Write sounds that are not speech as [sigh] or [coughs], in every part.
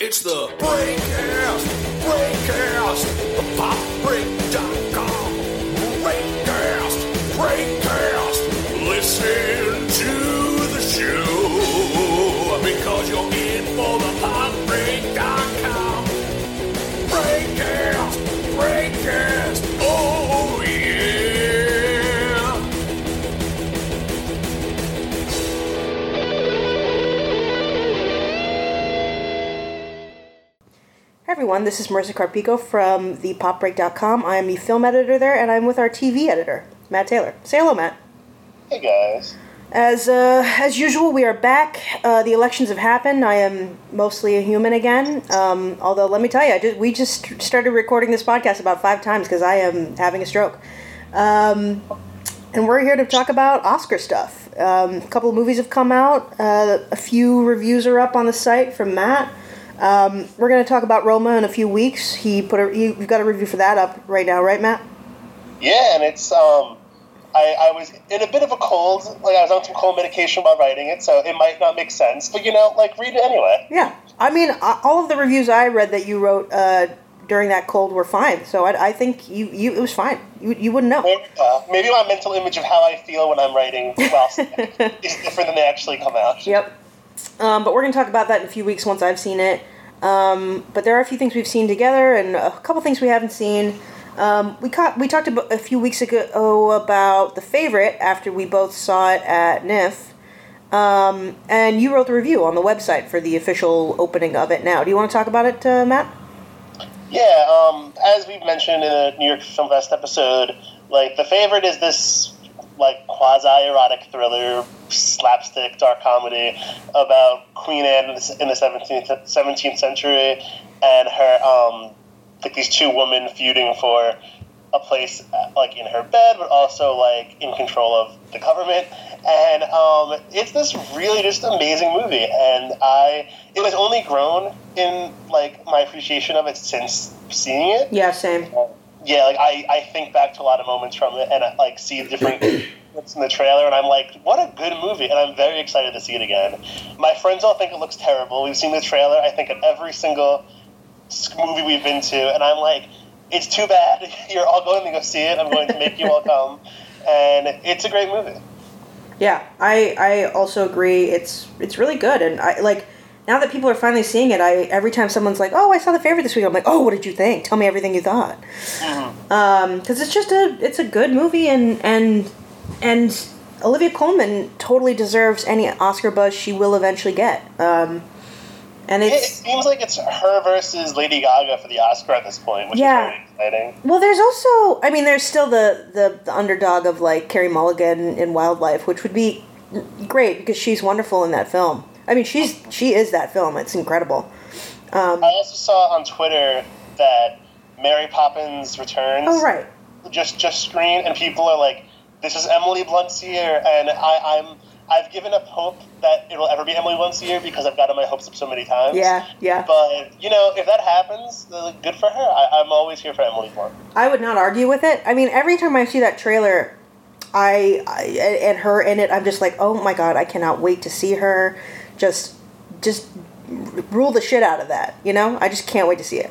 It's the Breakcast, Breakcast, everyone, this is Marisa Carpico from thepopbreak.com. I'm the film editor there, and I'm with our TV editor, Matt Taylor. Say hello, Matt. Hey guys. As uh, as usual, we are back. Uh, the elections have happened. I am mostly a human again. Um, although, let me tell you, I just, we just started recording this podcast about five times because I am having a stroke. Um, and we're here to talk about Oscar stuff. Um, a couple of movies have come out. Uh, a few reviews are up on the site from Matt. Um, we're going to talk about Roma in a few weeks. He put a you've got a review for that up right now, right, Matt? Yeah, and it's um, I, I was in a bit of a cold. Like I was on some cold medication while writing it, so it might not make sense. But you know, like read it anyway. Yeah, I mean, all of the reviews I read that you wrote uh, during that cold were fine. So I, I think you, you it was fine. You, you wouldn't know. Maybe, uh, maybe my mental image of how I feel when I'm writing sick [laughs] is different than they actually come out. Yep. Um, but we're going to talk about that in a few weeks once I've seen it. Um, but there are a few things we've seen together and a couple things we haven't seen. Um, we caught, we talked about a few weeks ago about the favorite after we both saw it at NIF. Um, and you wrote the review on the website for the official opening of it now. Do you want to talk about it, uh, Matt? Yeah, um, as we've mentioned in a New York Film Fest episode, like the favorite is this like quasi erotic thriller, slapstick dark comedy about Queen Anne in the seventeenth seventeenth century and her um like these two women feuding for a place uh, like in her bed, but also like in control of the government. And um, it's this really just amazing movie, and I it has only grown in like my appreciation of it since seeing it. Yeah, same. Yeah, like I, I think back to a lot of moments from it, and I, like see the different [clears throat] clips in the trailer, and I'm like, what a good movie, and I'm very excited to see it again. My friends all think it looks terrible. We've seen the trailer, I think, at every single movie we've been to, and I'm like, it's too bad. [laughs] You're all going to go see it. I'm going to make you all come, and it's a great movie. Yeah, I I also agree. It's it's really good, and I like now that people are finally seeing it. I every time someone's like, "Oh, I saw the favorite this week," I'm like, "Oh, what did you think? Tell me everything you thought." Um, because it's just a it's a good movie, and and and Olivia Colman totally deserves any Oscar buzz she will eventually get. Um, and It, it seems like it's her versus Lady Gaga for the Oscar at this point, which Yeah. is very exciting. well, there's also I mean, there's still the the, the underdog of like Carey Mulligan in Wildlife, which would be great because she's wonderful in that film. I mean, she's she is that film. It's incredible. Um, I also saw on Twitter that Mary Poppins Returns oh right. just just screened, and people are like, "This is Emily Blunt's year," and I, I'm I've given up hope that it'll ever be Emily Blunt's year because I've gotten my hopes up so many times. Yeah, yeah. But you know, if that happens, good for her. I, I'm always here for Emily Blunt. I would not argue with it. I mean, every time I see that trailer, I, I and her in it, I'm just like, oh my god, I cannot wait to see her. Just, just rule the shit out of that. You know, I just can't wait to see it.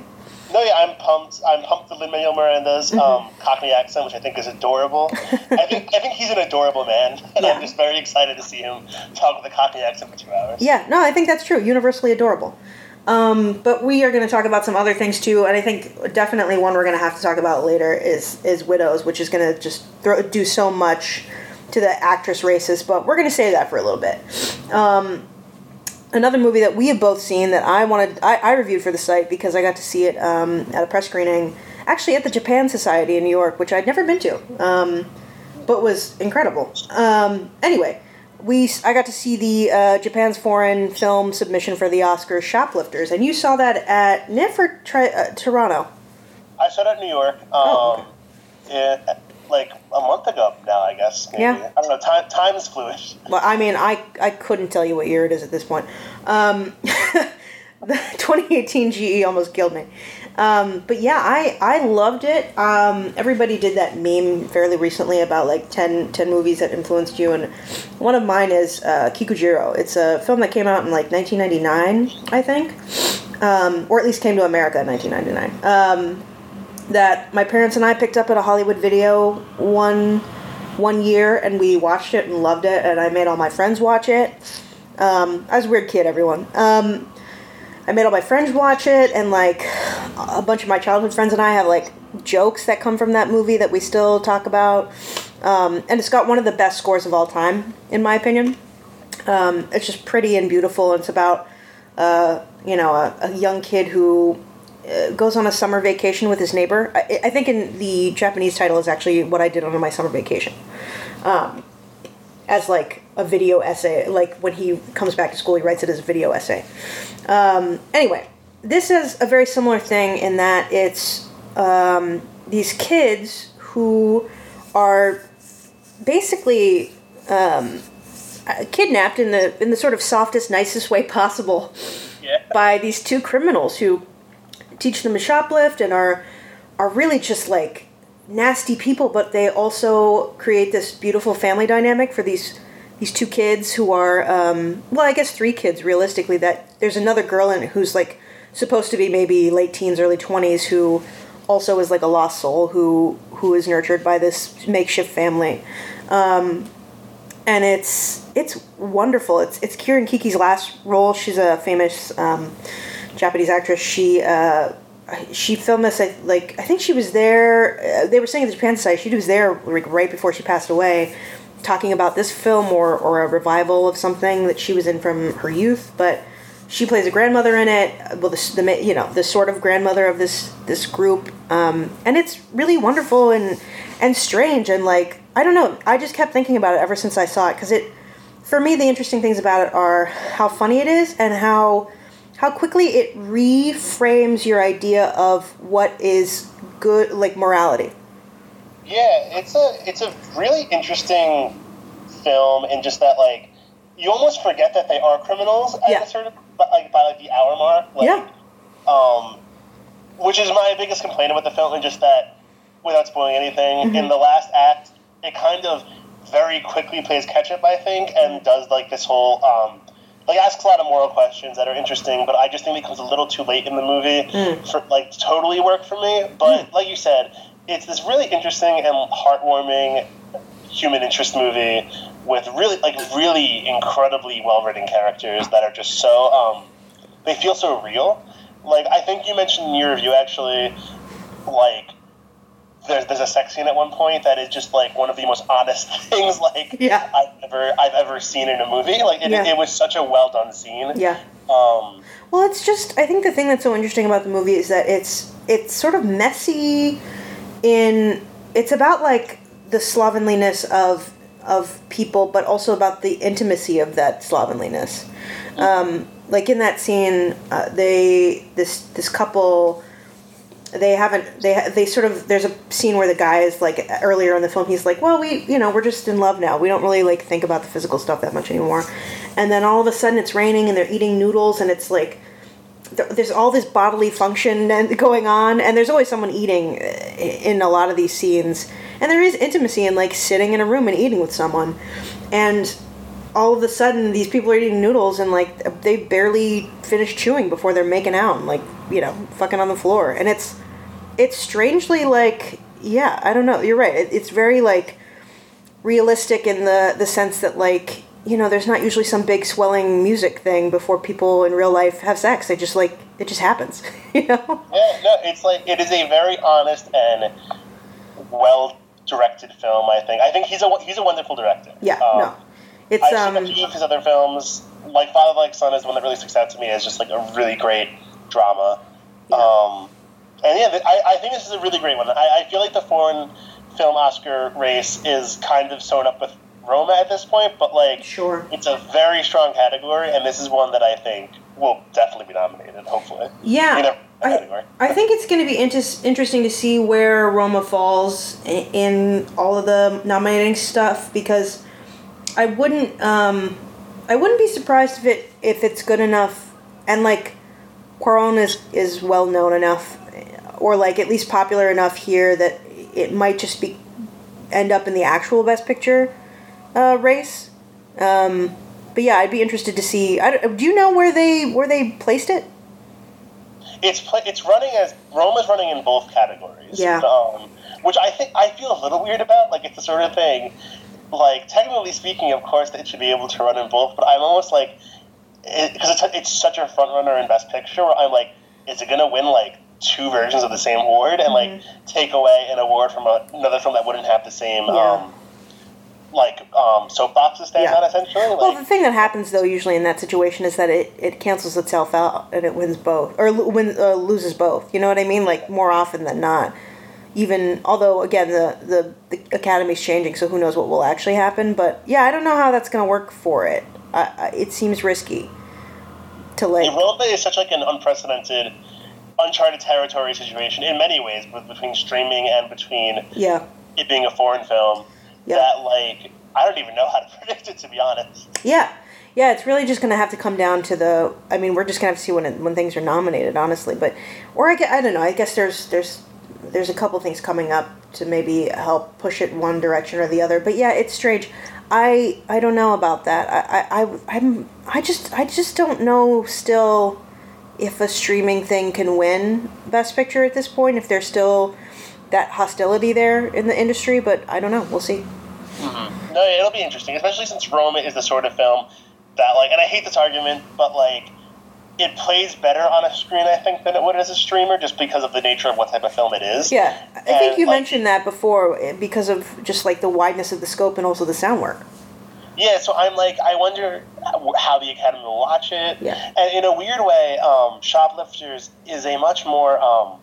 No, yeah, I'm pumped. I'm pumped for Lin Manuel Miranda's Mm-hmm. um, Cockney accent, which I think is adorable. I think I think he's an adorable man, [laughs] and Yeah. I'm just very excited to see him talk with a Cockney accent for two hours. Yeah, no, I think that's true. Universally adorable. Um, but we are going to talk about some other things too, and I think definitely one we're going to have to talk about later is is Widows, which is going to just throw, do so much to the actress races. But we're going to save that for a little bit. Um, another movie that we have both seen that I wanted, I, I reviewed for the site because I got to see it um, at a press screening, actually at the Japan Society in New York, which I'd never been to, um, but was incredible. Um, anyway, we I got to see the uh, Japan's foreign film submission for the Oscars, Shoplifters, and you saw that at NIF or tri- uh, Toronto. I saw it in New York. Um, Oh, yeah, like a month ago now, I guess. Maybe. Yeah. I don't know. Time time is fluid. Well, I mean, I I couldn't tell you what year it is at this point. Um, [laughs] the 2018 GE almost killed me. Um, but yeah, I I loved it. Um, everybody did that meme fairly recently about like 10, 10 movies that influenced you, and one of mine is uh, Kikujiro. It's a film that came out in like 1999, I think. um, or at least came to America in 1999. That my parents and I picked up at a Hollywood Video one one year, and we watched it and loved it, and I made all my friends watch it. Um, I was a weird kid, everyone. Um, I made all my friends watch it, and like a bunch of my childhood friends and I have like jokes that come from that movie that we still talk about. Um, and it's got one of the best scores of all time, in my opinion. Um, it's just pretty and beautiful. And it's about, uh, you know, a, a young kid who uh, goes on a summer vacation with his neighbor. I, I think in the Japanese title is actually what I did on my summer vacation. Um, as like a video essay, like when he comes back to school, he writes it as a video essay. Um, anyway, this is a very similar thing in that it's um, these kids who are basically um, kidnapped in the in the sort of softest, nicest way possible Yeah. by these two criminals who teach them to shoplift and are are really just like nasty people, but they also create this beautiful family dynamic for these these two kids who are um, well, I guess three kids realistically. That there's another girl in who's like supposed to be maybe late teens, early twenties, who also is like a lost soul who who is nurtured by this makeshift family. Um, and it's it's wonderful. It's it's Kirin Kiki's last role. She's a famous um, Japanese actress. She uh, she filmed this. Like I think she was there. Uh, they were saying at the Japan Society she was there like right before she passed away, talking about this film or or a revival of something that she was in from her youth. But she plays a grandmother in it. Well, the, the you know the sort of grandmother of this this group, um, and it's really wonderful and and strange and like I don't know. I just kept thinking about it ever since I saw it because it, for me, the interesting things about it are how funny it is and how how quickly it reframes your idea of what is good, like morality. Yeah, it's a it's a really interesting film in just that like you almost forget that they are criminals at Yeah. a certain but like by like the hour mark. Like, Yeah. Um, which is my biggest complaint about the film, and just that without spoiling anything, Mm-hmm. in the last act, it kind of very quickly plays catch up, I think, and does like this whole um, like asks a lot of moral questions that are interesting, but I just think it comes a little too late in the movie Mm. for like to totally work for me. But like you said, it's this really interesting and heartwarming human interest movie with really like really incredibly well written characters that are just so um, they feel so real. Like I think you mentioned in your review actually, like there's there's a sex scene at one point that is just like one of the most honest [laughs] things like Yeah. I've ever I've ever seen in a movie. Like it, Yeah. it was such a well done scene. Yeah. Um, Well, it's just I think the thing that's so interesting about the movie is that it's it's sort of messy in it's about like the slovenliness of of people, but also about the intimacy of that slovenliness. Um, like in that scene, uh, they this this couple they haven't they they sort of there's a scene where the guy is like earlier in the film he's like well we you know we're just in love now. We don't really like think about the physical stuff that much anymore. And then all of a sudden it's raining and they're eating noodles and it's like there's all this bodily function [laughs] going on and there's always someone eating uh, in a lot of these scenes. And there is intimacy in like sitting in a room and eating with someone. And all of a sudden these people are eating noodles and like they barely finish chewing before they're making out and like you know fucking on the floor. And it's it's strangely like yeah i don't know you're right it, it's very like realistic in the the sense that like you know there's not usually some big swelling music thing before people in real life have sex they just like it just happens [laughs] you know Yeah, no, it's like it is a very honest and well directed film. I think. I think he's a he's a wonderful director. yeah Um, no it's I've um seen a few of his other films. Like Father Like Son is one that really sticks out to me as just like a really great drama. Um, and yeah, I, I think this is a really great one. I, I feel like the foreign film Oscar race is kind of sewn up with Roma at this point, but like Sure. it's a very strong category, and this is one that I think will definitely be nominated. Hopefully, yeah You know, I. I think it's going to be inter- interesting to see where Roma falls in, in all of the nominating stuff because I wouldn't um, I wouldn't be surprised if it if it's good enough and like Cuarón is is well known enough or like at least popular enough here that it might just be end up in the actual best picture uh, race. Um, but yeah, I'd be interested to see. I don't, do you know where they where they placed it? it's pla it's running as Rome is running in both categories. Yeah. Um, which I think I feel a little weird about. Like it's the sort of thing. Like technically speaking, of course, it should be able to run in both. But I'm almost like because it's it's such a front runner in Best Picture. Where I'm like, is it gonna win like two versions of the same award and like take away an award from a, another film that wouldn't have the same Mm-hmm. Yeah. um, like um, soapbox to stand Yeah. on essentially? Like, Well, the thing that happens though usually in that situation is that it, it cancels itself out and it wins both or win, uh, loses both. You know what I mean? Like more often than not. Even although again the, the the academy's changing, so who knows what will actually happen? But yeah, I don't know how that's going to work for it. I, I, it seems risky to like Rome is such like an unprecedented, uncharted territory situation in many ways, with, between streaming and between yeah it being a foreign film. Yeah. That like I don't even know how to [laughs] predict it to be honest. Yeah, yeah. It's really just going to have to come down to the. I mean, we're just going to have to see when it, when things are nominated, honestly. But or I, I don't know. I guess there's there's there's a couple things coming up to maybe help push it one direction or the other. But yeah, it's strange. I I don't know about that. I I, I I'm I just I just don't know still if a streaming thing can win Best Picture at this point. If there's still that hostility there in the industry, but I don't know. We'll see. No, it'll be interesting, especially since Rome is the sort of film that like, and I hate this argument, but like. It plays better on a screen, I think, than it would as a streamer, just because of the nature of what type of film it is. Yeah, I think you like- mentioned that before eh, because of just like the wideness of the scope and also the sound work. Yeah, so I'm like, I wonder how the Academy will watch it. Yeah. And in a weird way, um, Shoplifters is a much more um,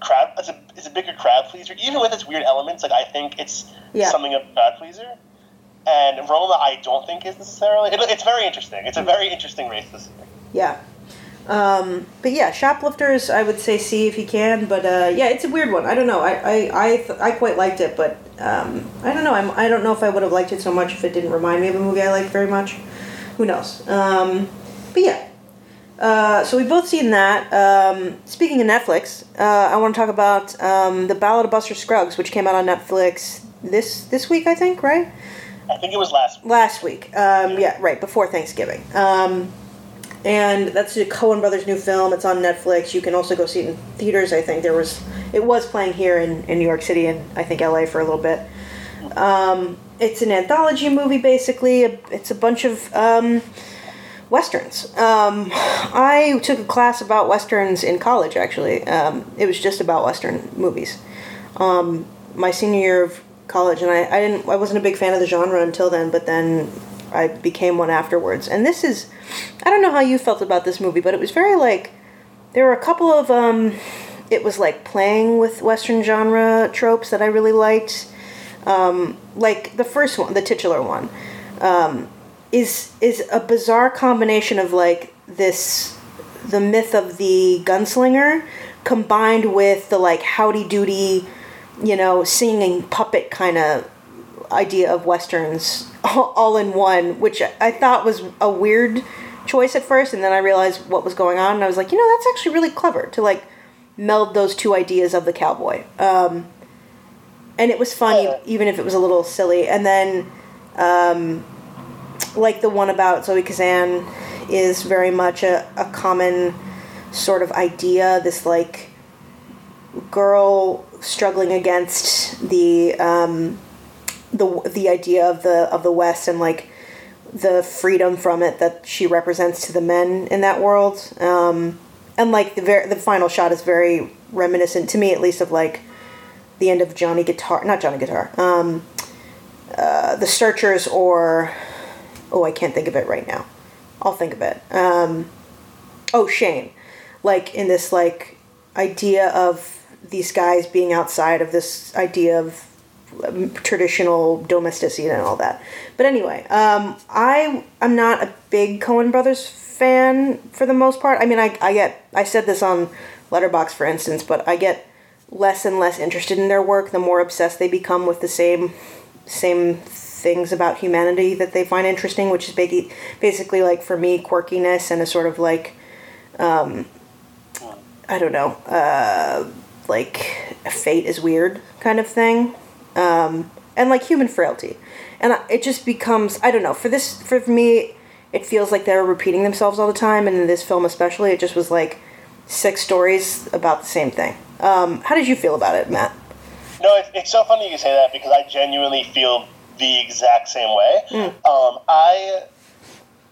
crowd. It's a it's a bigger crowd pleaser, even with its weird elements. Like I think it's Yeah. something of a crowd pleaser. And Roma, I don't think is necessarily. It, it's very interesting. It's a very interesting race this year. Yeah. Um, but yeah, shoplifters, I would say see if you can. But uh, yeah, it's a weird one. I don't know. I I, I, th- I quite liked it, but um, I don't know. I'm, I don't know if I would have liked it so much if it didn't remind me of a movie I liked very much. Who knows? Um, but yeah. Uh, so we've both seen that. Um, speaking of Netflix, uh, I want to talk about um, the Ballad of Buster Scruggs, which came out on Netflix this this week, I think, right? I think it was last. last week. Um, yeah, right before Thanksgiving. Um, and that's the Coen Brothers' new film. It's on Netflix. You can also go see it in theaters. I think there was it was playing here in, in New York City and I think LA for a little bit. Um, it's an anthology movie, basically. It's a bunch of um, westerns. Um, I took a class about westerns in college. Actually, um, it was just about western movies. Um, my senior year of college, and I, I didn't. I wasn't a big fan of the genre until then, but then I became one afterwards. And this is, I don't know how you felt about this movie, but it was very like there were a couple of um, it was like playing with western genre tropes that I really liked. Um, like the first one, the titular one, um, is is a bizarre combination of like this the myth of the gunslinger combined with the like howdy doody, you know, singing puppet kind of idea of westerns [laughs] all, in one, which I thought was a weird choice at first, and then I realized what was going on, and I was like, you know, that's actually really clever to like meld those two ideas of the cowboy. Um, and it was funny, Yeah. even if it was a little silly. And then, um, like the one about Zoe Kazan is very much a, a common sort of idea. This like girl struggling against the um, the the idea of the of the West and like the freedom from it that she represents to the men in that world. Um, and like the very the final shot is very reminiscent to me, at least, of like the end of Johnny Guitar, not Johnny Guitar, um, uh, the Searchers, or oh, I can't think of it right now. I'll think of it. Um, oh, Shane, like in this like idea of these guys being outside of this idea of traditional domesticity and all that. But anyway, um, I I'm not a big Coen Brothers fan for the most part. I mean, I I get I said this on Letterboxd for instance, but I get less and less interested in their work the more obsessed they become with the same same things about humanity that they find interesting, which is basically basically like for me quirkiness and a sort of like um, I don't know, uh, like fate is weird kind of thing um, and like human frailty and it just becomes i don't know for this for me it feels like they're repeating themselves all the time and in this film especially it just was like six stories about the same thing. Um, how did you feel about it, Matt? No, it's, it's so funny you say that because I genuinely feel the exact same way. Um, I,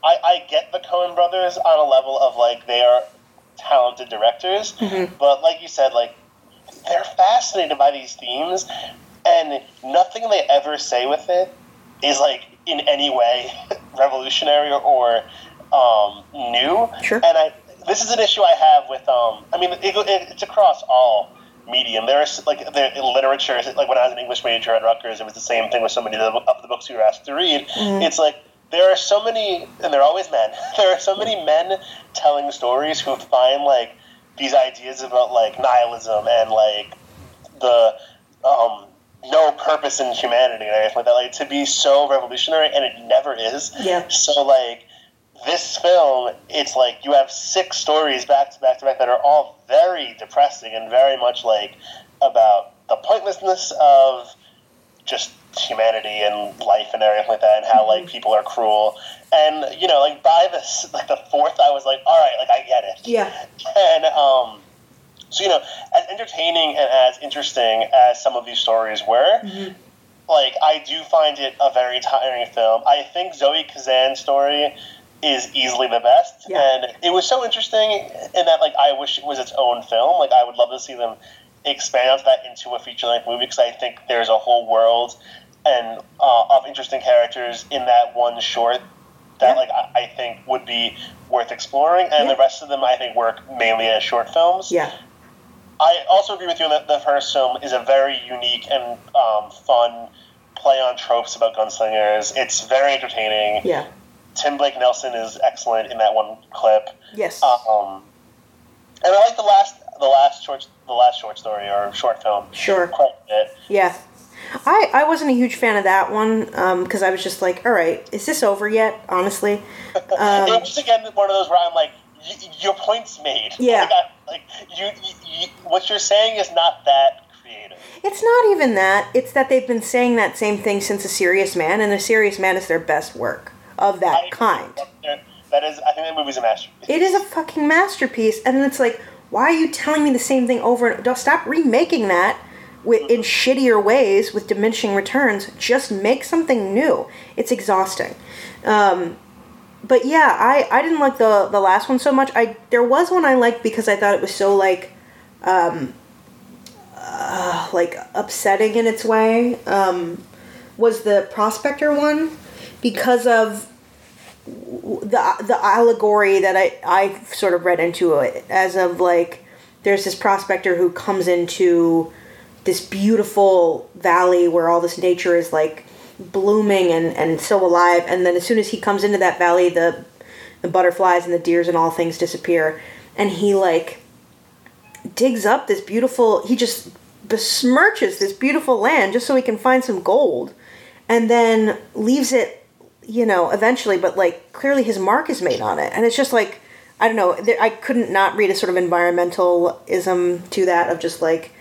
I I get the Coen brothers on a level of like they are talented directors, but like you said, like they're fascinated by these themes, and nothing they ever say with it is like in any way [laughs] revolutionary or um, new. Sure. And I this is an issue I have with um. I mean, it, it, it's across all medium. There's like there in literature. Like when I was an English major at Rutgers, it was the same thing with so many of the, of the books we were asked to read. It's like there are so many, and they're always men. [laughs] There are so many men telling stories who find like these ideas about like nihilism and like the um, no purpose in humanity and everything like that, like to be so revolutionary, and it never is. Yeah. So like this film, it's like you have six stories back to back to back that are all very depressing and very much like about the pointlessness of just humanity and life and everything like that, and how like people are cruel. And you know, like by this, like the fourth, I was like, all right, like I get it. Yeah. And um, so you know, as entertaining and as interesting as some of these stories were, like I do find it a very tiring film. I think Zoe Kazan's story is easily the best, Yeah. and it was so interesting in that like I wish it was its own film. Like I would love to see them expand that into a feature length movie because I think there's a whole world and uh, of interesting characters in that one short that Yeah. like I, I think would be worth exploring, and Yeah. the rest of them I think work mainly as short films. Yeah. I also agree with you that the first film is a very unique and um, fun play on tropes about gunslingers. It's very entertaining. Yeah. Tim Blake Nelson is excellent in that one clip. Yes. Um, and I like the last the last short the last short story or short film Sure. quite a bit. Yeah. I, I wasn't a huge fan of that one because I was just like, all right, is this over yet? Honestly. [laughs] Um, it was again one of those where I'm like, your point's made. Yeah. Like, like you, you, you, what you're saying is not that creative. It's not even that. It's that they've been saying that same thing since A Serious Man, and A Serious Man is their best work of that I- kind. That is, I think that movie's a masterpiece. It is a fucking masterpiece, and then it's like, why are you telling me the same thing over and don't stop remaking that with in shittier ways with diminishing returns. Just make something new. It's exhausting. Um, but yeah, I, I didn't like the the last one so much. I there was one I liked because I thought it was so like um, uh, like upsetting in its way. Um, was the prospector one because of the the allegory that I I sort of read into it as of like there's this prospector who comes into this beautiful valley where all this nature is like blooming and and so alive. And then as soon as he comes into that valley the the butterflies and the deers and all things disappear. And he like digs up this beautiful he just besmirches this beautiful land just so he can find some gold. And then leaves it you know eventually but like clearly his mark is made on it. And it's just like i don't know i couldn't not read a sort of environmentalism to that of just like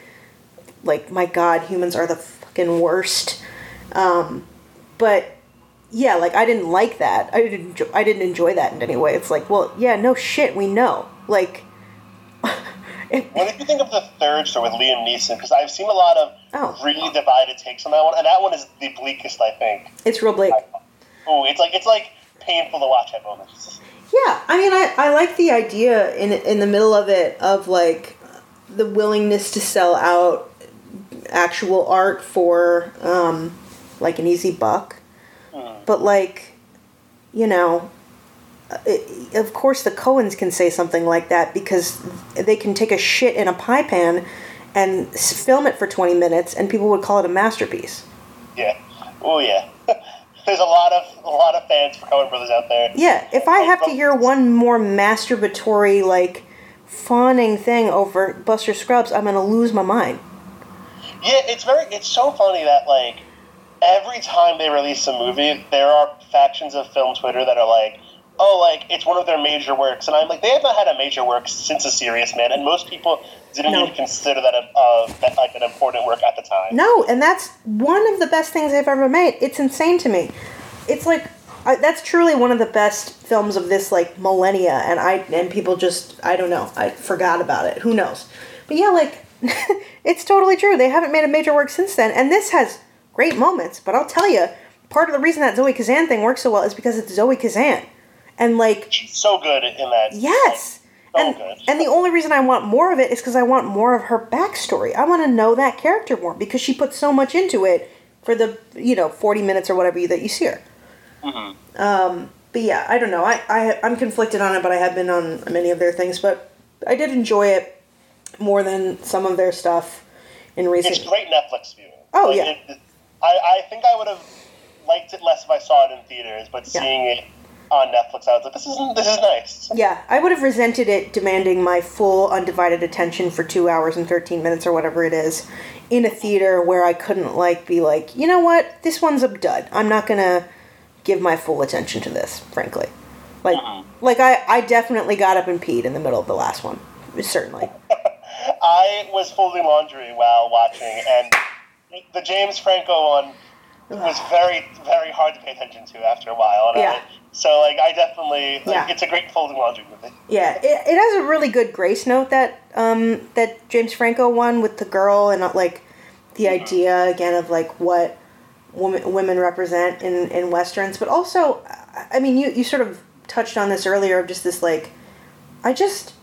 like my god humans are the fucking worst um but yeah like i didn't like that i didn't enjoy, i didn't enjoy that in any way it's like well yeah no shit we know like [laughs] it, What did you think of the third story with Liam Neeson? Because I've seen a lot of Oh. really divided takes on that one, and that one is the bleakest, I think. it's real bleak Oh, it's like it's like painful to watch at moments. Yeah, I mean, I, I like the idea in in the middle of it of like the willingness to sell out actual art for um, like an easy buck, uh. but like, you know, it, of course the Coens can say something like that because they can take a shit in a pie pan and film it for twenty minutes and people would call it a masterpiece. Yeah. Oh yeah. [laughs] There's a lot of a lot of fans for Coen Brothers out there. Yeah, if I have to hear one more masturbatory, like, fawning thing over Buster Scruggs, I'm gonna lose my mind. Yeah, it's very it's so funny that like every time they release a movie, there are factions of film Twitter that are like, "Oh, like it's one of their major works," and I'm like, they haven't had a major work since A Serious Man, and most people didn't No. even consider that a uh, that, like an important work at the time. No, and that's one of the best things they've ever made. It's insane to me. It's like I, that's truly one of the best films of this like millennia, and I and people just I don't know I forgot about it. Who knows? But yeah, like [laughs] it's totally true. They haven't made a major work since then, and this has great moments. But I'll tell you, part of the reason that Zoe Kazan thing works so well is because it's Zoe Kazan, and like She's so good in that. yes. So And, good. and the only reason I want more of it is because I want more of her backstory. I want to know that character more because she put so much into it for the you know forty minutes or whatever you, that you see her. Mm-hmm. Um, but yeah, I don't know. I, I I'm conflicted on it, but I have been on many of their things. But I did enjoy it more than some of their stuff in recent. It's great Netflix viewing. Oh, Like, yeah. it- I, I think I would have liked it less if I saw it in theaters, but Yeah. seeing it on Netflix, I was like, this is this is nice. Yeah, I would have resented it demanding my full undivided attention for two hours and thirteen minutes or whatever it is, in a theater where I couldn't like be like, you know what, this one's a dud. I'm not gonna give my full attention to this, frankly. Like, Mhm. like I, I definitely got up and peed in the middle of the last one, certainly. [laughs] I was folding laundry while watching, and the James Franco one was very, very hard to pay attention to after a while. And Yeah. I, so, like, I definitely, like, Yeah. it's a great folding laundry movie. Yeah, it, it has a really good grace note that um that James Franco one with the girl and uh, like the idea again of like what women women represent in in westerns, but also I- I mean you you sort of touched on this earlier of just this like I just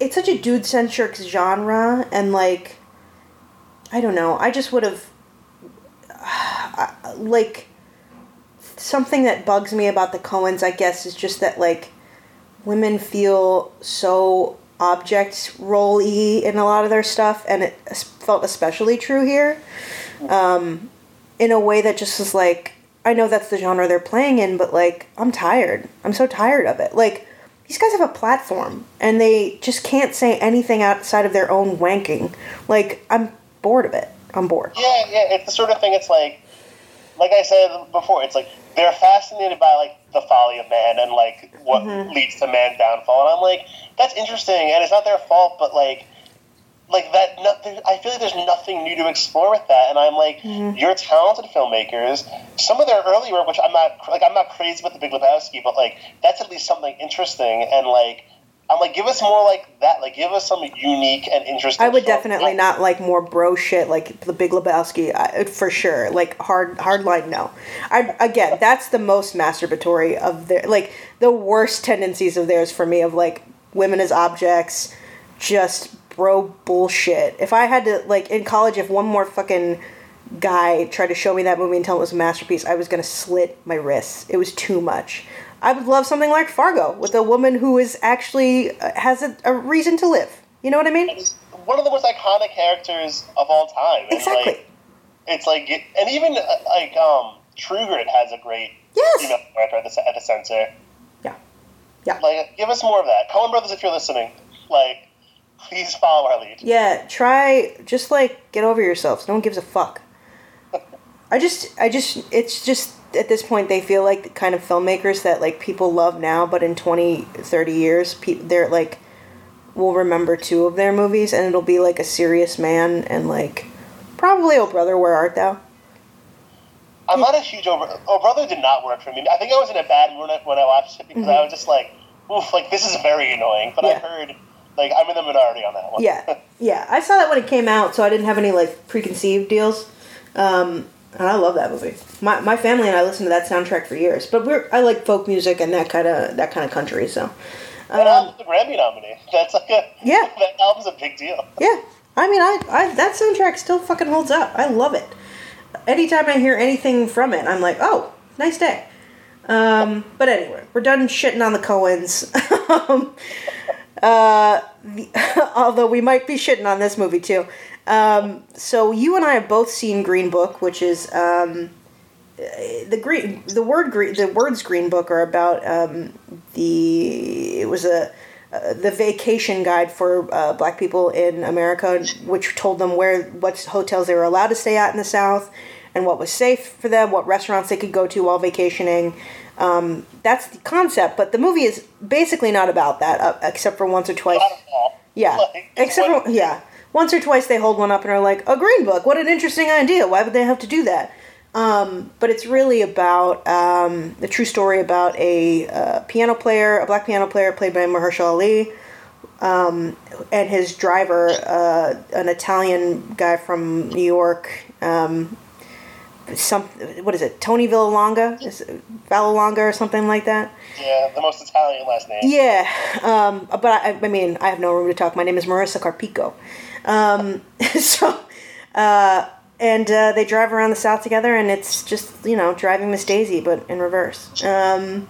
it's such a dude centric genre and like I don't know I just would have [sighs] like something that bugs me about the Coens I guess is just that like women feel so object role in a lot of their stuff, and it felt especially true here. Um, in a way that just was like, I know that's the genre they're playing in, but like, I'm tired. I'm so tired of it. Like, these guys have a platform, and they just can't say anything outside of their own wanking. Like, I'm bored of it. I'm bored. Yeah, yeah, it's the sort of thing. It's like, like I said before, it's like they're fascinated by like the folly of man and like what Mm-hmm. leads to man's downfall. And I'm like, that's interesting, and it's not their fault, but like, like that. No, there, I feel like there's nothing new to explore with that. And I'm like, Mm-hmm. you're talented filmmakers. Some of their early work, which I'm not like, I'm not crazy with the Big Lebowski, but like that's at least something interesting. And like, I'm like, give us more like that. Like, give us some unique and interesting. I would short definitely not like more bro shit like the Big Lebowski I, for sure. Like hard hard line no. I again that's the most masturbatory of their like the worst tendencies of theirs for me of like women as objects, just bro bullshit. If I had to like in college, if one more fucking guy tried to show me that movie and tell me it was a masterpiece, I was gonna slit my wrists. It was too much. I would love something like Fargo with a woman who is actually uh, has a, a reason to live. You know what I mean? One of the most iconic characters of all time. And, Exactly. Like, it's like, and even uh, like um, True Grit has a great Yes. female character at the, at the center. Yeah. Yeah. Like, give us more of that. Coen Brothers, if you're listening, like, please follow our lead. Yeah, try just like get over yourselves. No one gives a fuck. [laughs] I just I just it's just at this point they feel like the kind of filmmakers that like people love now but in 20 30 years pe- they're like will remember two of their movies and it'll be like a serious man and like probably oh brother where art thou I'm not a huge over. Oh, brother did not work for me. I think I was in a bad mood when I watched it because I was just like, oof, like this is very annoying. But I Mm-hmm. Heard, like, I'm in the minority on that one. yeah yeah i saw that when it came out so i didn't have any like preconceived deals um and i love that movie my, my family and i listened to that soundtrack for years but we're i like folk music and that kind of that kind of country so that album's a Grammy nominee. [laughs] That's like a Yeah. [laughs] That album's a big deal. yeah i mean i, I that soundtrack still fucking holds up i love it anytime i hear anything from it i'm like oh nice day um but anyway we're done shitting on the coens [laughs] um, uh, the, although we might be shitting on this movie too. Um, so you and I have both seen Green Book, which is um, the green. The word green. The words Green Book are about um, the. It was a. Uh, the vacation guide for uh, black people in America, which told them where what hotels they were allowed to stay at in the South, and what was safe for them, what restaurants they could go to while vacationing. Um, that's the concept, but the movie is basically not about that, uh, except for once or twice. Not at all. Yeah, except for yeah, once or twice they hold one up and are like, "A green book, what an interesting idea. Why would they have to do that?" Um, but it's really about um, the true story about a uh, piano player, a black piano player played by Mahershala Ali, um, and his driver, uh, an Italian guy from New York. Um, some what is it? Tony Villalonga, is Villalonga or something like that. Yeah, the most Italian last name. Yeah, um, but I, I mean, I have no room to talk. My name is Marisa Carpico. Um, [laughs] so, uh, and uh, they drive around the South together, and it's just you know driving Miss Daisy, but in reverse. Um,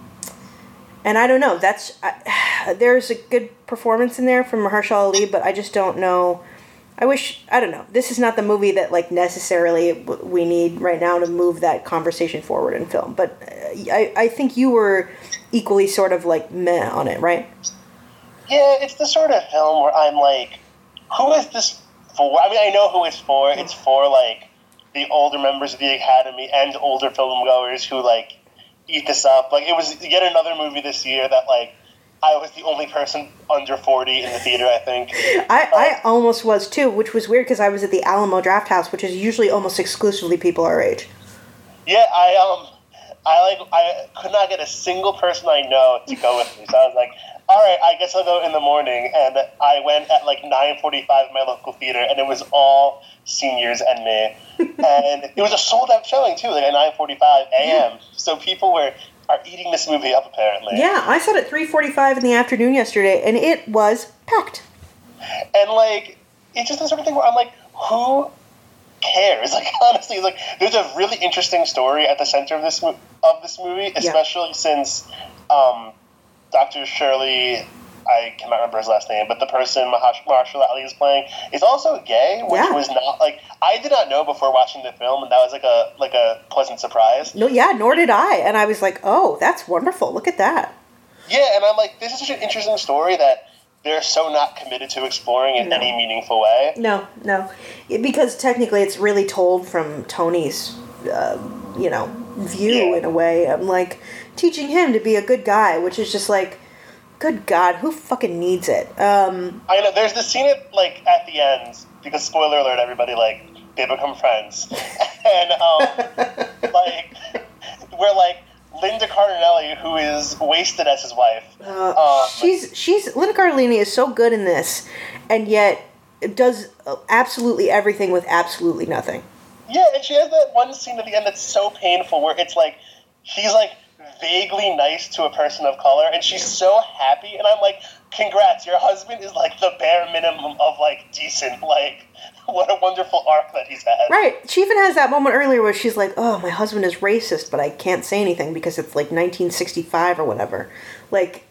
and I don't know. That's [sighs] there's a good performance in there from Mahershala Ali, but I just don't know. I wish I don't know. This is not the movie that like necessarily we need right now to move that conversation forward in film. But uh, I I think you were equally sort of like meh on it, right? Yeah, it's the sort of film where I'm like, who is this for? I mean, I know who it's for. It's for like the older members of the Academy and older film goers who like eat this up. Like it was yet another movie this year that like I was the only person under forty in the theater. I think. I, I almost was too, which was weird because I was at the Alamo Drafthouse, which is usually almost exclusively people our age. Yeah, I um, I like I could not get a single person I know to go with me. So I was like, all right, I guess I'll go in the morning. And I went at like nine forty-five in my local theater, and it was all seniors and me. [laughs] and it was a sold-out showing too, like at nine forty-five a.m. So people were are eating this movie up apparently. Yeah, I saw it at three forty-five in the afternoon yesterday, and it was packed. And like, it's just the sort of thing where I'm like, who cares? [laughs] Like honestly, like there's a really interesting story at the center of this mo- of this movie, especially since um, Dr. Shirley. I cannot remember his last name, but the person Mahash- Marshall Ali is playing is also gay, which Yeah. was not like I did not know before watching the film, and that was like a like a pleasant surprise. No, yeah, nor did I, and I was like, oh, that's wonderful. Look at that. Yeah, and I'm like, this is such an interesting story that they're so not committed to exploring in No. any meaningful way. No, no, because technically it's really told from Tony's, uh, you know, view Yeah. in a way. I'm like teaching him to be a good guy, which is just like, good God, who fucking needs it? Um, I know there's the scene at like at the end because spoiler alert, everybody like they become friends, [laughs] and um, [laughs] like we're like Linda Cardellini, who is wasted as his wife, Uh, um, she's she's Linda Cardellini is so good in this, and yet it does absolutely everything with absolutely nothing. Yeah, and she has that one scene at the end that's so painful where it's like she's like vaguely nice to a person of color, and she's so happy, and I'm like, congrats, your husband is like the bare minimum of like decent, like [laughs] what a wonderful arc that he's had. Right. She even has that moment earlier where she's like, "Oh, my husband is racist, but I can't say anything because it's like 1965 or whatever." Like,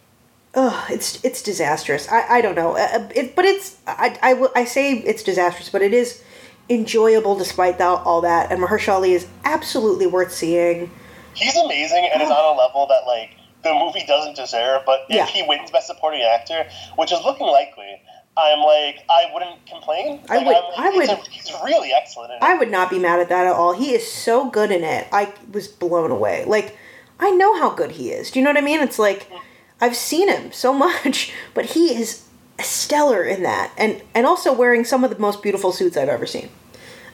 oh, it's it's disastrous. I, I don't know. Uh, it, but it's I, I I say it's disastrous, but it is enjoyable despite that, all that. And Mahershala Ali is absolutely worth seeing. he's amazing and is on a level that like the movie doesn't deserve. But if Yeah. he wins Best Supporting Actor, which is looking likely, I'm like I wouldn't complain. I Like, would- I like, it's would- a- he's really excellent in it. I would not be mad at that at all. He is so good in it. I was blown away. Like, I know how good he is. Do you know what I mean? It's like mm. I've seen him so [laughs] much, but he is stellar in that, and and also wearing some of the most beautiful suits I've ever seen.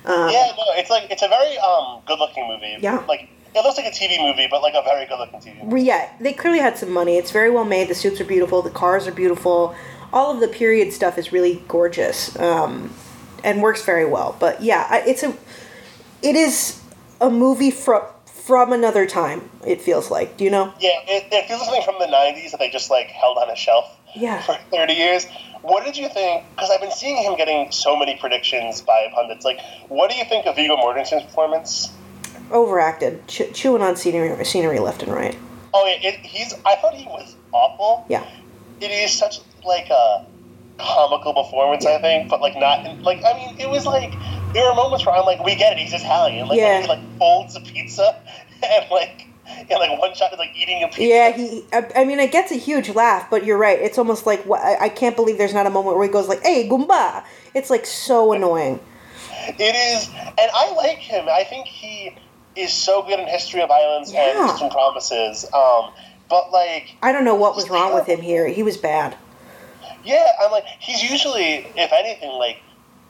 yeah, no, it's like it's a very um good looking movie. Yeah. like it looks like a TV movie, but like a very good looking TV. movie. Yeah, they clearly had some money. It's very well made. The suits are beautiful. The cars are beautiful. All of the period stuff is really gorgeous, um, and works very well. But yeah, it's a, it is a movie from from another time. It feels like. Do you know? Yeah, it, it feels like something from the '90s that they just like held on a shelf Yeah. for 30 years. What did you think? Because I've been seeing him getting so many predictions by pundits. Like, what do you think of Viggo Mortensen's performance? overacted, ch- chewing on scenery, scenery left and right. Oh, yeah, it, he's. I thought he was awful. Yeah, It is such like a comical performance, I think, but like not like. I mean, it was like there are moments where I'm like, we get it, he's Italian. Like Yeah. he like folds a pizza [laughs] and like [laughs] and like one shot is like eating a pizza. yeah. He, I, I mean, it gets a huge laugh, but you're right. It's almost like I, I can't believe there's not a moment where he goes like, "Hey, Goomba!" It's like so annoying. It is, and I like him. I think he is so good in History of Violence Yeah. and Eastern Promises. Um, but like, I don't know what was wrong with him here. He was bad. yeah, I'm like, he's usually, if anything, like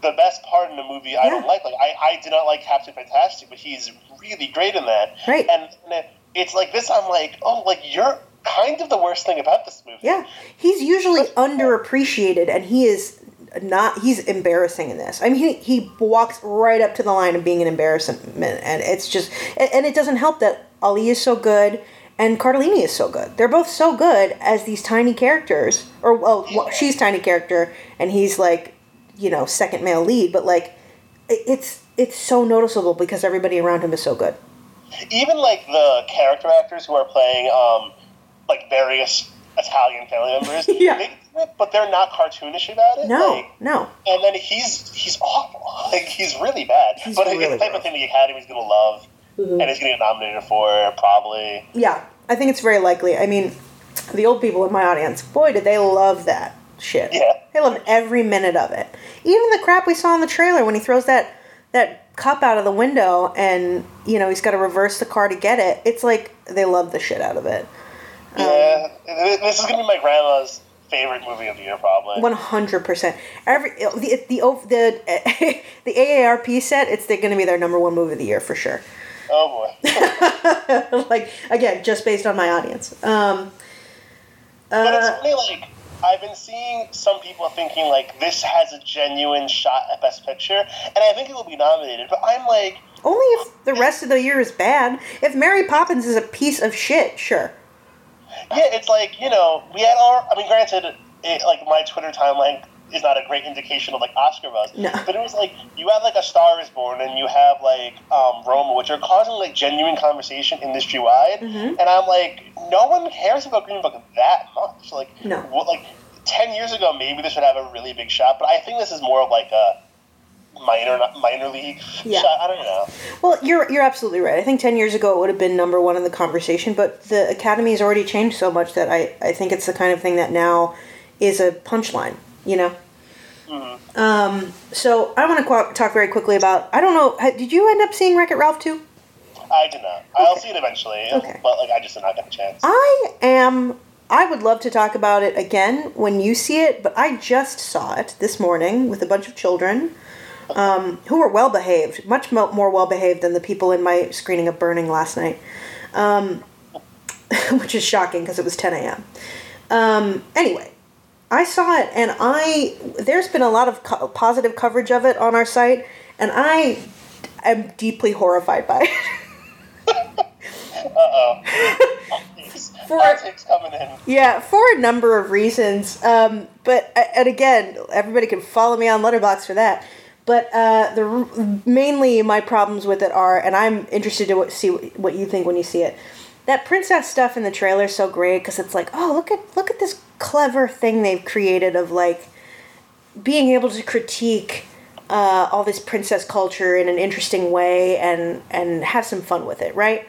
the best part in the movie I don't like. Like I, I did not like Captain Fantastic, but he's really great in that. Right. And, and it's like this. I'm like, oh, like you're kind of the worst thing about this movie. Yeah, he's usually underappreciated, and he is not. He's embarrassing in this. I mean, he, he walks right up to the line of being an embarrassment, and it's just, and, and it doesn't help that Ali is so good and Cardellini is so good. They're both so good as these tiny characters, or well, she's tiny character, and he's like, you know, second male lead, but like, it, it's it's so noticeable because everybody around him is so good. Even like the character actors who are playing, um, like various Italian family members. [laughs] Yeah. They, but they're not cartoonish about it. No, Like, no, and then he's he's awful. [laughs] Like he's really bad. He's but really it's the type of thing the Academy's gonna love, and he's gonna get nominated for probably. Yeah, I think it's very likely. I mean, the old people in my audience, boy, did they love that shit. Yeah. They loved every minute of it. Even the crap we saw in the trailer when he throws that that cup out of the window and, you know, he's got to reverse the car to get it. It's like they love the shit out of it. Yeah, this is gonna be my grandma's favorite movie of the year, probably. One hundred percent. Every the the the [laughs] the, the AARP set. It's going to be their number one movie of the year for sure. Oh boy. [laughs] like again, just based on my audience. Um, But it's uh, funny, like I've been seeing some people thinking like this has a genuine shot at Best Picture, and I think it will be nominated. But I'm like, only if the rest of the year is bad. If Mary Poppins is a piece of shit, sure. yeah, it's like you know we had our. I mean, granted, it, like my Twitter timeline is not a great indication of like Oscar buzz, No. but it was like you have like a Star Is Born and you have like um, Roma, which are causing like genuine conversation industry wide, Mm-hmm. and I'm like, no one cares about Green Book that much. Like, No. what, like ten years ago, maybe this would have a really big shot, but I think this is more of like a minor minor league Yeah. shot. I don't know. Well, you're you're absolutely right. I think ten years ago it would have been number one in the conversation, but the Academy has already changed so much that I I think it's the kind of thing that now is a punchline. You know. Um. So I want to qu- talk very quickly about. I don't know. Did you end up seeing Wreck It Ralph too? I did not. I'll see it eventually, Okay. but like I just did not get a chance. I am. I would love to talk about it again when you see it, but I just saw it this morning with a bunch of children um, who were well behaved, much mo- more well behaved than the people in my screening of Burning last night, um, [laughs] which is shocking because it was 10 a.m. Um, anyway, I saw it and I there's been a lot of co- positive coverage of it on our site, and I am deeply horrified by it. [laughs] For- Politics coming in. Yeah, for a number of reasons. Um, but and again, everybody can follow me on Letterboxd for that. But uh, the mainly my problems with it are, and I'm interested to what, see what you think when you see it. That princess stuff in the trailer is so great because it's like, oh, look at look at this clever thing they've created of like being able to critique uh, all this princess culture in an interesting way and and have some fun with it, right?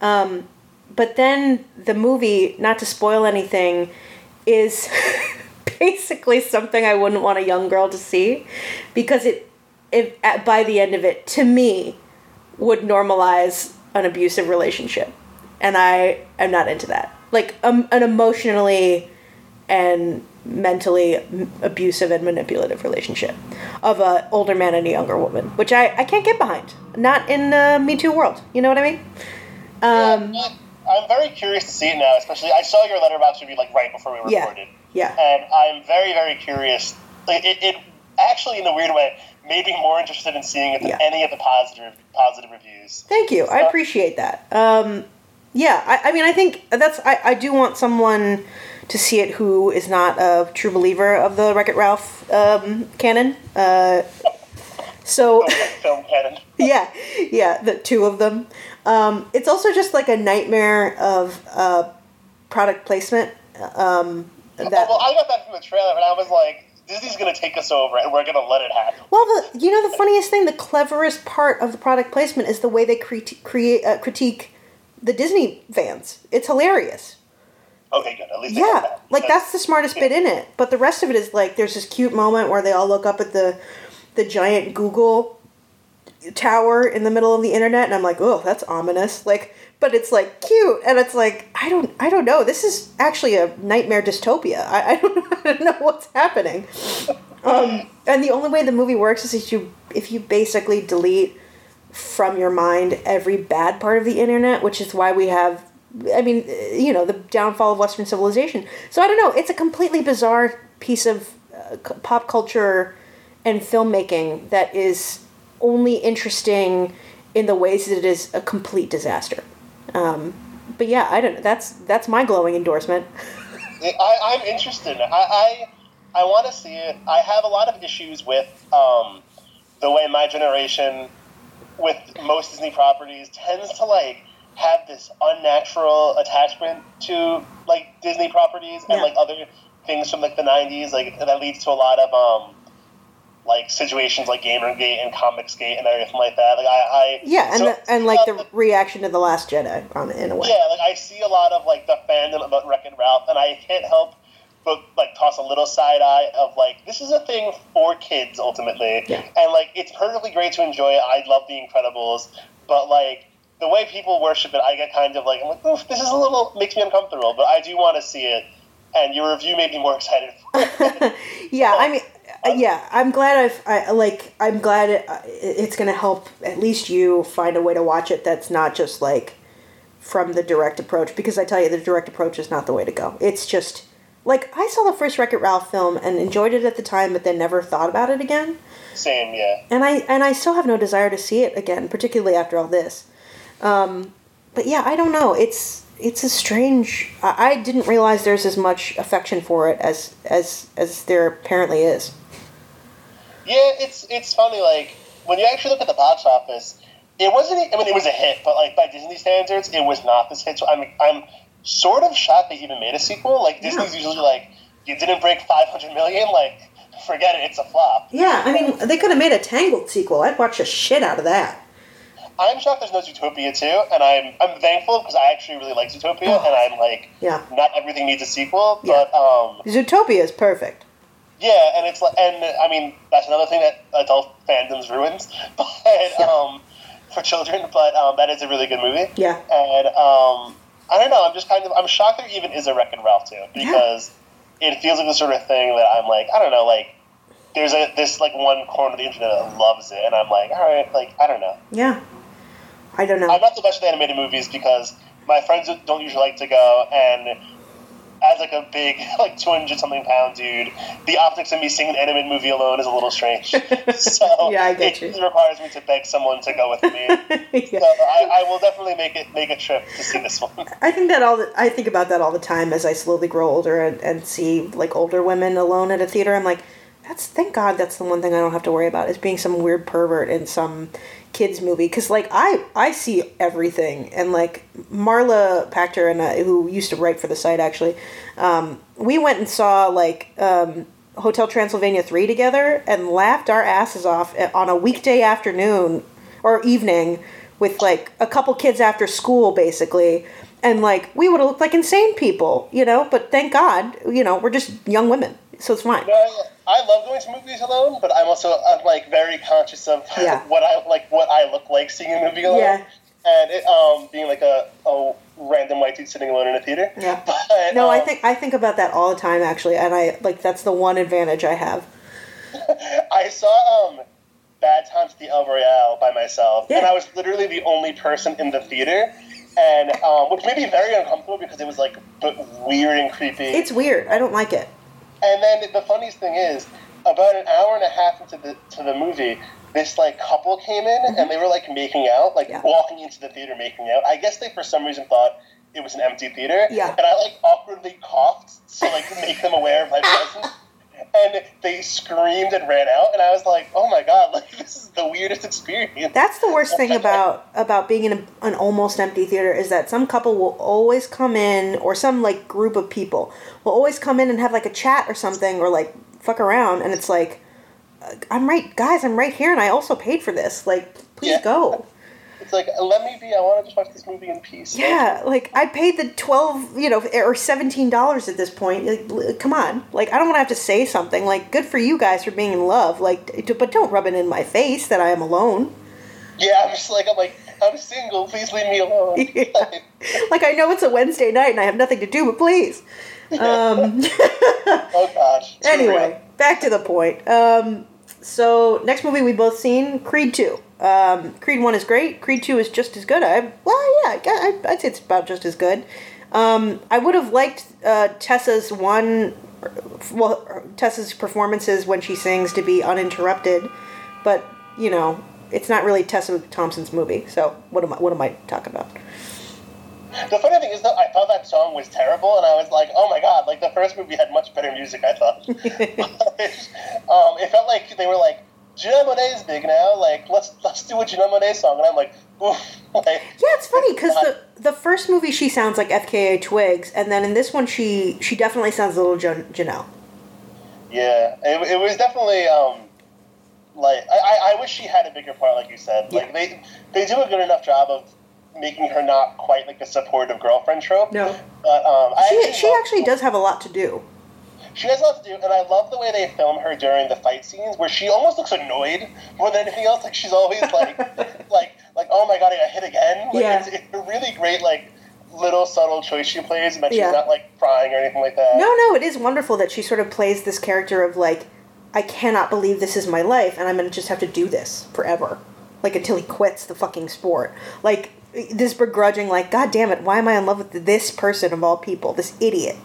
Um, but then the movie, not to spoil anything, is [laughs] basically something I wouldn't want a young girl to see because it, it at, by the end of it, to me, would normalize an abusive relationship, and I am not into that. Like um, an emotionally and mentally abusive and manipulative relationship of a older man and a younger woman, which I, I can't get behind. Not in the Me Too world. You know what I mean? Um, Yeah, I'm very curious to see it now, especially I saw your Letterboxd review like right before we recorded. yeah. yeah. And I'm very, very curious. Like it, it actually in a weird way made me more interested in seeing it than Yeah. any of the positive positive reviews. Thank you. I appreciate that. Um, yeah, I, I mean, I think that's. I, I do want someone to see it who is not a true believer of the Wreck It Ralph um, canon. Uh, so, Film canon. [laughs] yeah, yeah, the two of them. Um, it's also just like a nightmare of uh, product placement. Um, that well, I got that from the trailer, and I was like, Disney's going to take us over, and we're going to let it happen. Well, the you know the funniest thing, the cleverest part of the product placement is the way they crit- create uh, critique the Disney fans. It's hilarious. Okay, good. At least Yeah, that. like that's the smartest bit in it. But the rest of it is like there's this cute moment where they all look up at the the giant Google tower in the middle of the internet, and I'm like, oh, that's ominous. Like, but it's like cute, and it's like I don't I don't know. This is actually a nightmare dystopia. I, I don't [laughs] I don't know what's happening. Um, and the only way the movie works is if you if you basically delete from your mind every bad part of the internet, which is why we have. I mean, you know, the downfall of Western civilization. So I don't know. It's a completely bizarre piece of uh, pop culture and filmmaking that is only interesting in the ways that it is a complete disaster. Um, but yeah, I don't. Know. That's that's my glowing endorsement. [laughs] I, I'm interested. I I, I want to see it. I have a lot of issues with um, the way my generation, with most Disney properties, tends to like have this unnatural attachment to like Disney properties and Yeah. like other things from like the '90s. Like that leads to a lot of um, like situations like Gamergate and Comicsgate and everything like that. Like I, I Yeah, and so- the, and like the reaction to the Last Jedi on in a way. yeah, like I see a lot of like the fandom about Wreck It Ralph, and I can't help but like toss a little side eye of like this is a thing for kids ultimately, Yeah. and like it's perfectly great to enjoy. it. I love The Incredibles, but like the way people worship it, I get kind of like I'm like Oof, this is a little makes me uncomfortable, but I do want to see it. And your review made me more excited. For it. [laughs] yeah, I mean, yeah, I'm glad I've I, like I'm glad it, it's gonna help at least you find a way to watch it that's not just like from the direct approach because I tell you the direct approach is not the way to go. It's just like I saw the first Wreck It Ralph film and enjoyed it at the time, but then never thought about it again. Same, yeah. and I and I still have no desire to see it again, particularly after all this. Um, but yeah, I don't know. It's it's a strange. I, I didn't realize there's as much affection for it as as as there apparently is. Yeah, it's it's funny. Like when you actually look at the box office, it wasn't. I mean, it was a hit, but like by Disney standards, it was not this hit. So I'm I'm sort of shocked they even made a sequel. Like Disney's usually like, you didn't break five hundred million. Like, forget it. It's a flop. Yeah, I mean, they could have made a Tangled sequel. I'd watch the shit out of that. I'm shocked there's no Zootopia too, and I'm I'm thankful because I actually really like Zootopia, Oh. and I'm like, Yeah. not everything needs a sequel, Yeah. but um, Zootopia is perfect. Yeah, and it's like, and I mean, that's another thing that adult fandoms ruins, [laughs] but um, for children. But um, that is a really good movie. Yeah. And um, I don't know. I'm just kind of I'm shocked there even is a Wreck It Ralph too because it feels like the sort of thing that I'm like I don't know like there's a this like one corner of the internet that loves it, and I'm like all right like I don't know. Yeah. I don't know. I'm not the best with animated movies because my friends don't usually like to go, and as like a big [laughs] like 200 something pound dude, the optics of me seeing an animated movie alone is a little strange. [laughs] so Yeah, I get it you. requires me to beg someone to go with me. [laughs] Yeah. So I, I will definitely make it make a trip to see this one. I think that all the, I think about that all the time as I slowly grow older and, and see like older women alone at a theater. I'm like, that's thank God that's the one thing I don't have to worry about is being some weird pervert in some kids movie because like I I see everything. And like Marla Pachter and I, who used to write for the site actually, um, we went and saw like um, Hotel Transylvania three together and laughed our asses off on a weekday afternoon or evening with like a couple kids after school basically. And like we would have looked like insane people you know? But thank god you know we're just young women so it's fine I love going to movies alone, but I'm also I'm like very conscious of [laughs] Yeah. what I like what I look like seeing a movie alone. Yeah. And it, um, being like a, a random white dude sitting alone in a theater. Yeah. [laughs] But, no i um, think i think about that all the time actually and i like that's the one advantage i have [laughs] I saw um, Bad Times at the El Royale by myself, and I was literally the only person in the theater, and um, which made me very uncomfortable because it was like weird and creepy. it's weird i don't like it and then the funniest thing is, about an hour and a half into the to the movie, this like couple came in and they were like making out, like Mm-hmm. Yeah. walking into the theater making out. I guess they for some reason thought it was an empty theater. Yeah. And I like awkwardly coughed to like make them aware of my presence. And they screamed and ran out, and I was like, "Oh my god! [laughs] Like this is the weirdest experience." that's the worst thing [laughs] about about being in a, an almost empty theater is that some couple will always come in or some like group of people will always come in and have like a chat or something or like fuck around and it's like i'm right guys i'm right here and i also paid for this like please Yeah. go It's like, let me be. I want to just watch this movie in peace. Yeah, like I paid the twelve, you know, or seventeen dollars at this point. Like, come on, like I don't want to have to say something. Like, good for you guys for being in love. Like, but don't rub it in my face that I am alone. Yeah, I'm just like, I'm like, I'm single. Please leave me alone. [laughs] Yeah. Like I know it's a Wednesday night and I have nothing to do, but please. [laughs] Um, [laughs] oh gosh. Anyway, back to the point. Um, so next movie we both seen Creed two. Um, Creed one is great. Creed two is just as good. I well yeah, I, I, I'd say it's about just as good. Um, I would have liked uh, Tessa's one, well Tessa's performances when she sings to be uninterrupted, but you know it's not really Tessa Thompson's movie. So what am I what am I talking about? The funny thing is though, I thought that song was terrible, and I was like, "Oh my god!" Like the first movie had much better music. I thought. [laughs] [laughs] um, it felt like they were like, "Janelle Monae's big now. Like let's let's do a Janelle Monae song," and I'm like, "Oof!" [laughs] like, Yeah, it's funny because the the first movie she sounds like FKA Twigs, and then in this one she she definitely sounds a little Jan- Janelle. Yeah, it, it was definitely um, like I, I- I wish she had a bigger part, like you said. Like Yeah. they they do a good enough job of making her not quite like a supportive girlfriend trope. No. but um, I She she love- actually does have a lot to do. She has a lot to do, and I love the way they film her during the fight scenes, where she almost looks annoyed more than anything else. Like she's always like, [laughs] like, like, oh my god, I got hit again. Like, Yeah. it's, it's a really great like little subtle choice she plays, and that she's not like crying or anything like that. No, no, it is wonderful that she sort of plays this character of like, I cannot believe this is my life, and I'm gonna just have to do this forever, like until he quits the fucking sport. Like this begrudging, like, God damn it, why am I in love with this person of all people, this idiot?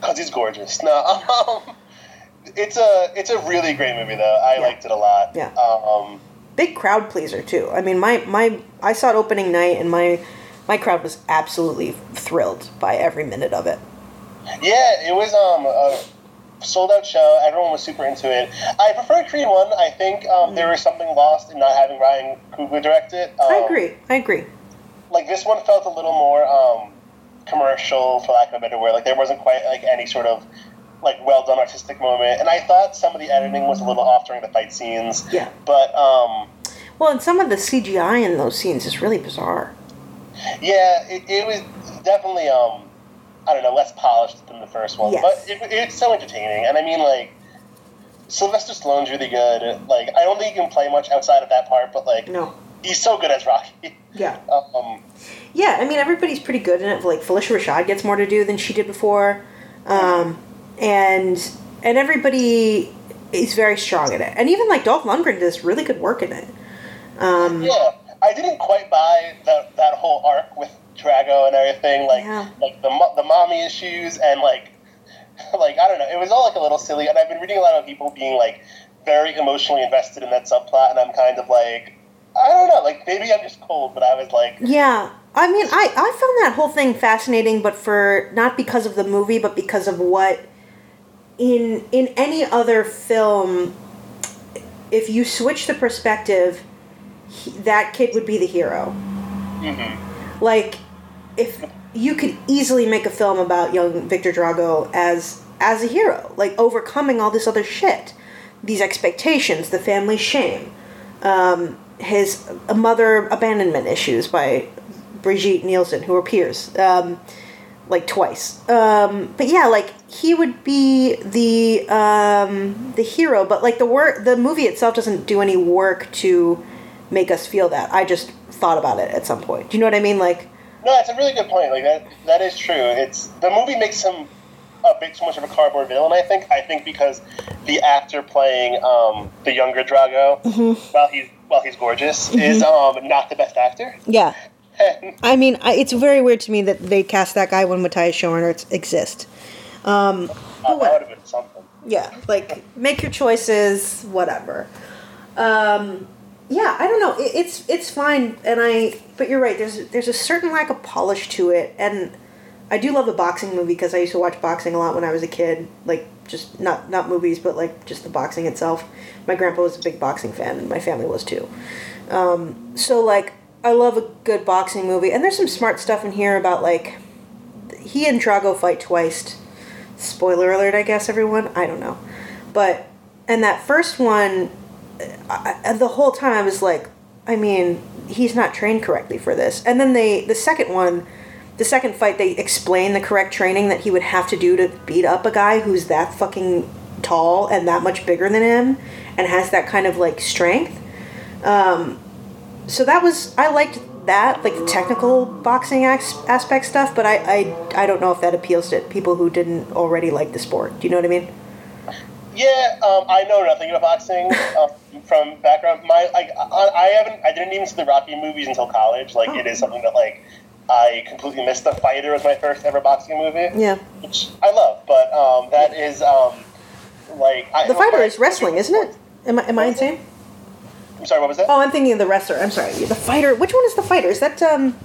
Because he's gorgeous. No, [laughs] um, it's a it's a really great movie though. I Yeah. liked it a lot. Yeah. Um, Big crowd pleaser too. I mean, my my I saw it opening night, and my my crowd was absolutely thrilled by every minute of it. yeah, it was um a sold out show. Everyone was super into it. I prefer Creed one. I think um, there was something lost in not having Ryan Coogler direct it. Um, I agree. I agree. Like this one felt a little more um, commercial, for lack of a better word. Like there wasn't quite like any sort of like well done artistic moment. And I thought some of the editing was a little off during the fight scenes. Yeah. But um, Well, and some of the CGI in those scenes is really bizarre. Yeah, it, it was definitely um, I don't know, less polished than the first one, Yes. but it, it's so entertaining. And I mean, like Sylvester Stallone's really good. Like I don't think he can play much outside of that part, but like No. He's so good as Rocky. [laughs] Yeah. Um, Yeah, I mean everybody's pretty good in it. Like Phylicia Rashad gets more to do than she did before, um, and and everybody is very strong in it. And even like Dolph Lundgren does really good work in it. Um, yeah, I didn't quite buy that that whole arc with Drago and everything. Like Yeah. like the the mommy issues and like [laughs] like I don't know. It was all like a little silly. And I've been reading a lot of people being like very emotionally invested in that subplot, and I'm kind of like. I don't know, like maybe I'm just cold, but I was like, Yeah, I mean, I I found that whole thing fascinating, but for not because of the movie, but because of what in in any other film, if you switch the perspective, he, that kid would be the hero. mm-hmm. like if you could easily make a film about young Viktor Drago as as a hero, like overcoming all this other shit, these expectations, the family shame, um, his mother abandonment issues by Brigitte Nielsen, who appears um, like twice. Um, but yeah, like he would be the um, the hero, but like the work, the movie itself doesn't do any work to make us feel that. I just thought about it at some point. Do you know what I mean? Like, no, that's a really good point. Like that, that is true. It's the movie makes him a bit too much of a cardboard villain. I think. I think because the actor playing um, the younger Drago, while he's while he's gorgeous, is um, not the best actor. yeah. [laughs] I mean, I, it's very weird to me that they cast that guy when Matthias Schoenaerts exists. Um, would have been something. yeah, like make your choices, whatever. Um, yeah, I don't know. It, it's it's fine, and I. But you're right. There's there's a certain lack of polish to it, and I do love a boxing movie because I used to watch boxing a lot when I was a kid. Like just not not movies, but like just the boxing itself. My grandpa was a big boxing fan, and my family was too. Um, so like I love a good boxing movie, and there's some smart stuff in here about like he and Drago fight twice. Spoiler alert, I guess everyone. I don't know, but and that first one, I, the whole time I was like, I mean, he's not trained correctly for this. And then they the second one, the second fight, they explain the correct training that he would have to do to beat up a guy who's that fucking tall and that much bigger than him and has that kind of like strength. Um, so that was I liked that like the technical boxing as- aspect stuff, but I, I I don't know if that appeals to people who didn't already like the sport. Do you know what I mean? Yeah, um, I know nothing about boxing um, from background. My like, I, I haven't, I didn't even see the Rocky movies until college. Like, it is something that like I completely missed. The Fighter was my first ever boxing movie, Yeah. which I love. But um, that is um, like I, The fighter is wrestling, isn't it? Am I, am I insane? I'm sorry, what was that? Oh, I'm thinking of the wrestler. I'm sorry. The fighter. Which one is the fighter? Is that um?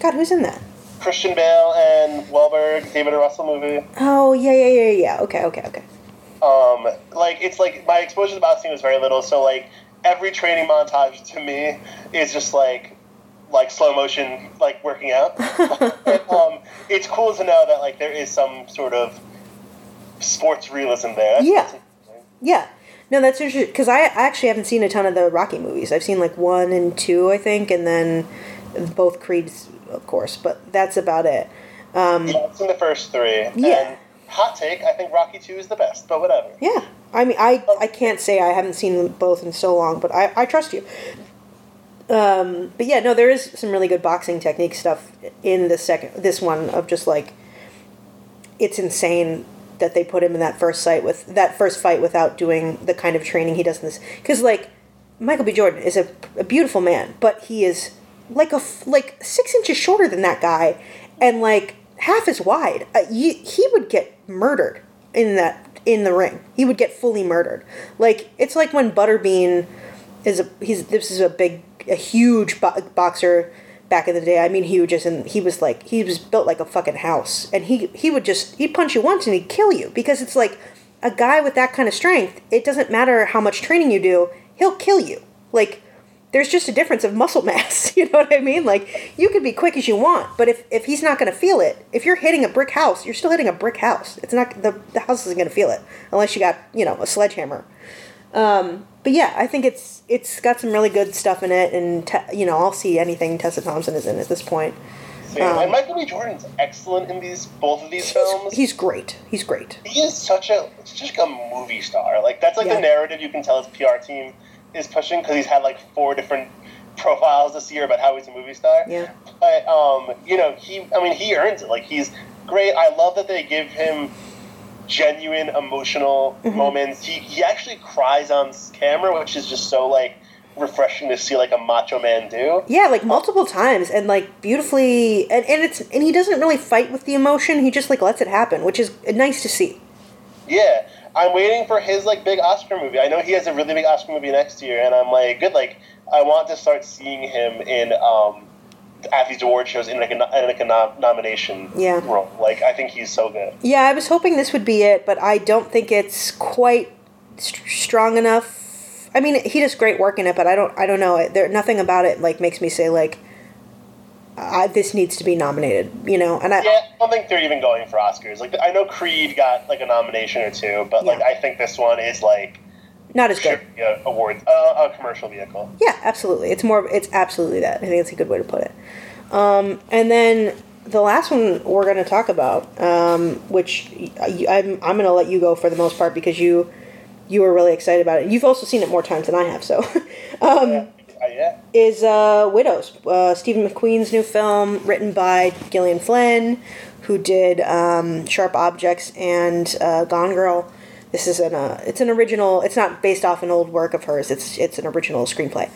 God, who's in that? Christian Bale and Wahlberg, David O. Russell movie. Oh yeah yeah yeah yeah. Okay okay okay. um, like it's like my exposure to boxing was very little, so like every training montage to me is just like like slow motion, like working out. [laughs] And, um, it's cool to know that like there is some sort of sports realism there. Yeah. Yeah. No, that's interesting because I I actually haven't seen a ton of the Rocky movies. I've seen like one and two, I think, and then both Creeds, of course. But that's about it. Um, Yeah, it's in the first three. Yeah. And hot take, I think Rocky Two is the best, but whatever. yeah. I mean, I I can't say I haven't seen them both in so long, but I I trust you. Um, but yeah, no, there is some really good boxing technique stuff in the second this one of just like it's insane that they put him in that first fight with that first fight without doing the kind of training he does in this because like Michael B. Jordan is a, a beautiful man, but he is like a like six inches shorter than that guy, and like half as wide. Uh, you, he would get murdered in that in the ring. He would get fully murdered. Like it's like when Butterbean is a he's this is a big a huge bo- boxer back in the day. I mean, he would just and he was like he was built like a fucking house, and he he would just he'd punch you once and he'd kill you because it's like a guy with that kind of strength. It doesn't matter how much training you do, he'll kill you. Like there's just a difference of muscle [laughs] mass. You know what I mean? Like you could be quick as you want, but if, if he's not going to feel it, if you're hitting a brick house, you're still hitting a brick house. It's not the the house isn't going to feel it unless you got you know a sledgehammer. Um, but yeah, I think it's it's got some really good stuff in it, and te- you know I'll see anything Tessa Thompson is in at this point. So, and Michael B. Jordan's excellent in these both of these films. He's great. He's great. he is such a such like a movie star. Like that's like Yeah. the narrative you can tell his PR team is pushing because he's had like four different profiles this year about how he's a movie star. Yeah. But um, you know, he I mean he earns it. Like he's great. I love that they give him genuine emotional Mm-hmm. moments. He he actually cries on camera, which is just so like refreshing to see like a macho man do. Yeah, like multiple times and like beautifully and, and it's and he doesn't really fight with the emotion, he just like lets it happen, which is nice to see. Yeah, I'm waiting for his like big Oscar movie. I know he has a really big Oscar movie next year, and I'm like, good. Like, I want to start seeing him in um, at these award shows in like a, in like a nom- nomination Yeah. role. Like, I think he's so good. Yeah, I was hoping this would be it, but I don't think it's quite st- strong enough. I mean, he does great work in it, but I don't I don't know. There nothing about it like makes me say like I, this needs to be nominated, you know. And I Yeah, I don't think they're even going for Oscars. Like, I know Creed got like a nomination or two, but like, I think this one is like not as good. a awards uh, a commercial vehicle. Yeah, absolutely. It's more. It's absolutely that. I think it's a good way to put it. Um, and then the last one we're going to talk about, um, which y- I'm I'm going to let you go for the most part because you you were really excited about it. You've also seen it more times than I have, so. [laughs] um, yeah. Yeah. is uh, Widows, uh, Stephen McQueen's new film, written by Gillian Flynn, who did um, Sharp Objects and uh, Gone Girl. This is an uh, it's an original. It's not based off an old work of hers. It's it's an original screenplay,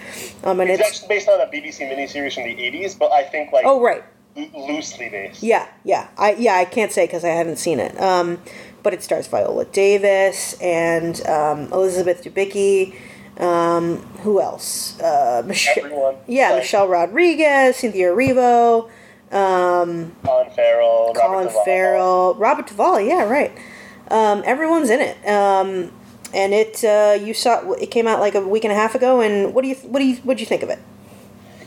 um, and It's it's actually based on a BBC miniseries from the '80s, but I think like oh right, lo- loosely based. yeah, yeah. I yeah I can't say because I haven't seen it. Um, but it stars Viola Davis and um, Elizabeth Debicki. Um, who else? Uh, Mich- Everyone. yeah, Michelle Rodriguez, Cynthia Erivo. Um, Colin Farrell, Colin Duvall. Farrell, Robert Duvall. Yeah, right. Um, everyone's in it. Um, and it uh, you saw it came out like a week and a half ago. And what do you what do you what do you think of it?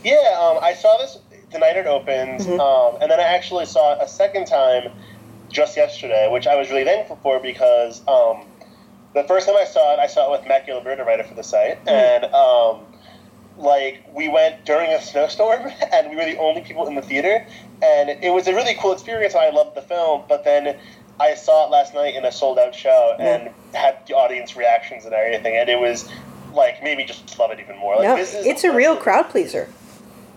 Yeah, um, I saw this the night it opened, Mm-hmm. um, and then I actually saw it a second time just yesterday, which I was really thankful for because um, the first time I saw it, I saw it with Matt Gilbert, a writer for the site, Mm-hmm. and um, like we went during a snowstorm, [laughs] and we were the only people in the theater, and it was a really cool experience. and I loved the film, but then. I saw it last night in a sold out show and had the audience reactions and everything, and it was like made me just love it even more. Like, no, this is it's a real first- crowd pleaser.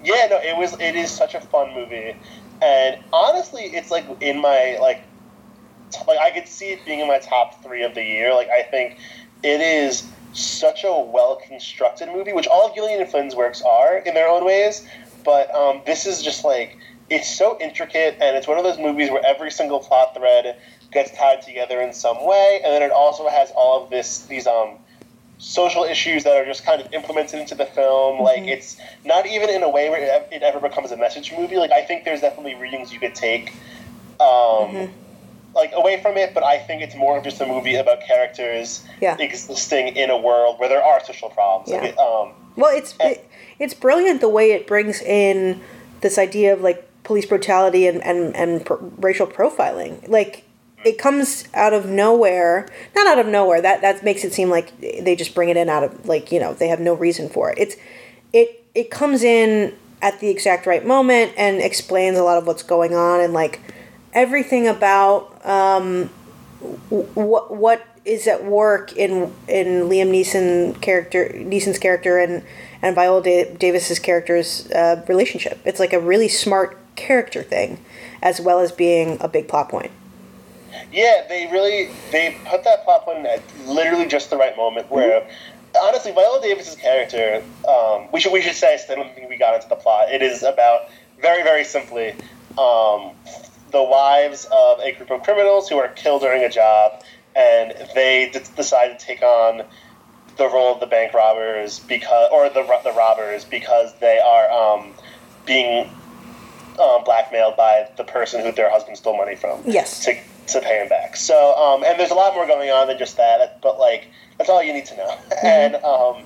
yeah, no, it was. It is such a fun movie, and honestly, it's like in my like like I could see it being in my top three of the year. Like I think it is such a well constructed movie, which all of Gillian Flynn's works are in their own ways. But um, this is just like it's so intricate, and it's one of those movies where every single plot thread gets tied together in some way, and then it also has all of this these um social issues that are just kind of implemented into the film. Like it's not even in a way where it, ever becomes a message movie. Like I think there's definitely readings you could take. Um, Like away from it, but I think it's more of just a movie about characters Yeah. existing in a world where there are social problems. Like Yeah. it, um, Well, it's it, it's brilliant the way it brings in this idea of like police brutality and and and pr- racial profiling. Like it comes out of nowhere, not out of nowhere. That that makes it seem like they just bring it in out of like you know they have no reason for it. It's it it comes in at the exact right moment and explains a lot of what's going on and like everything about um, what what is at work in in Liam Neeson character Neeson's character and and Viola da- Davis's character's uh, relationship. It's like a really smart character thing, as well as being a big plot point. Yeah, they really they put that plot point at literally just the right moment where honestly Viola Davis's character um, we should we should say I don't think we got into the plot. It is about very very simply um, the wives of a group of criminals who are killed during a job and they d- decide to take on the role of the bank robbers because or the the robbers because they are um, being um, blackmailed by the person who their husband stole money from Yes. to, to pay him back. So, um, and there's a lot more going on than just that, but like, that's all you need to know. [laughs] And um,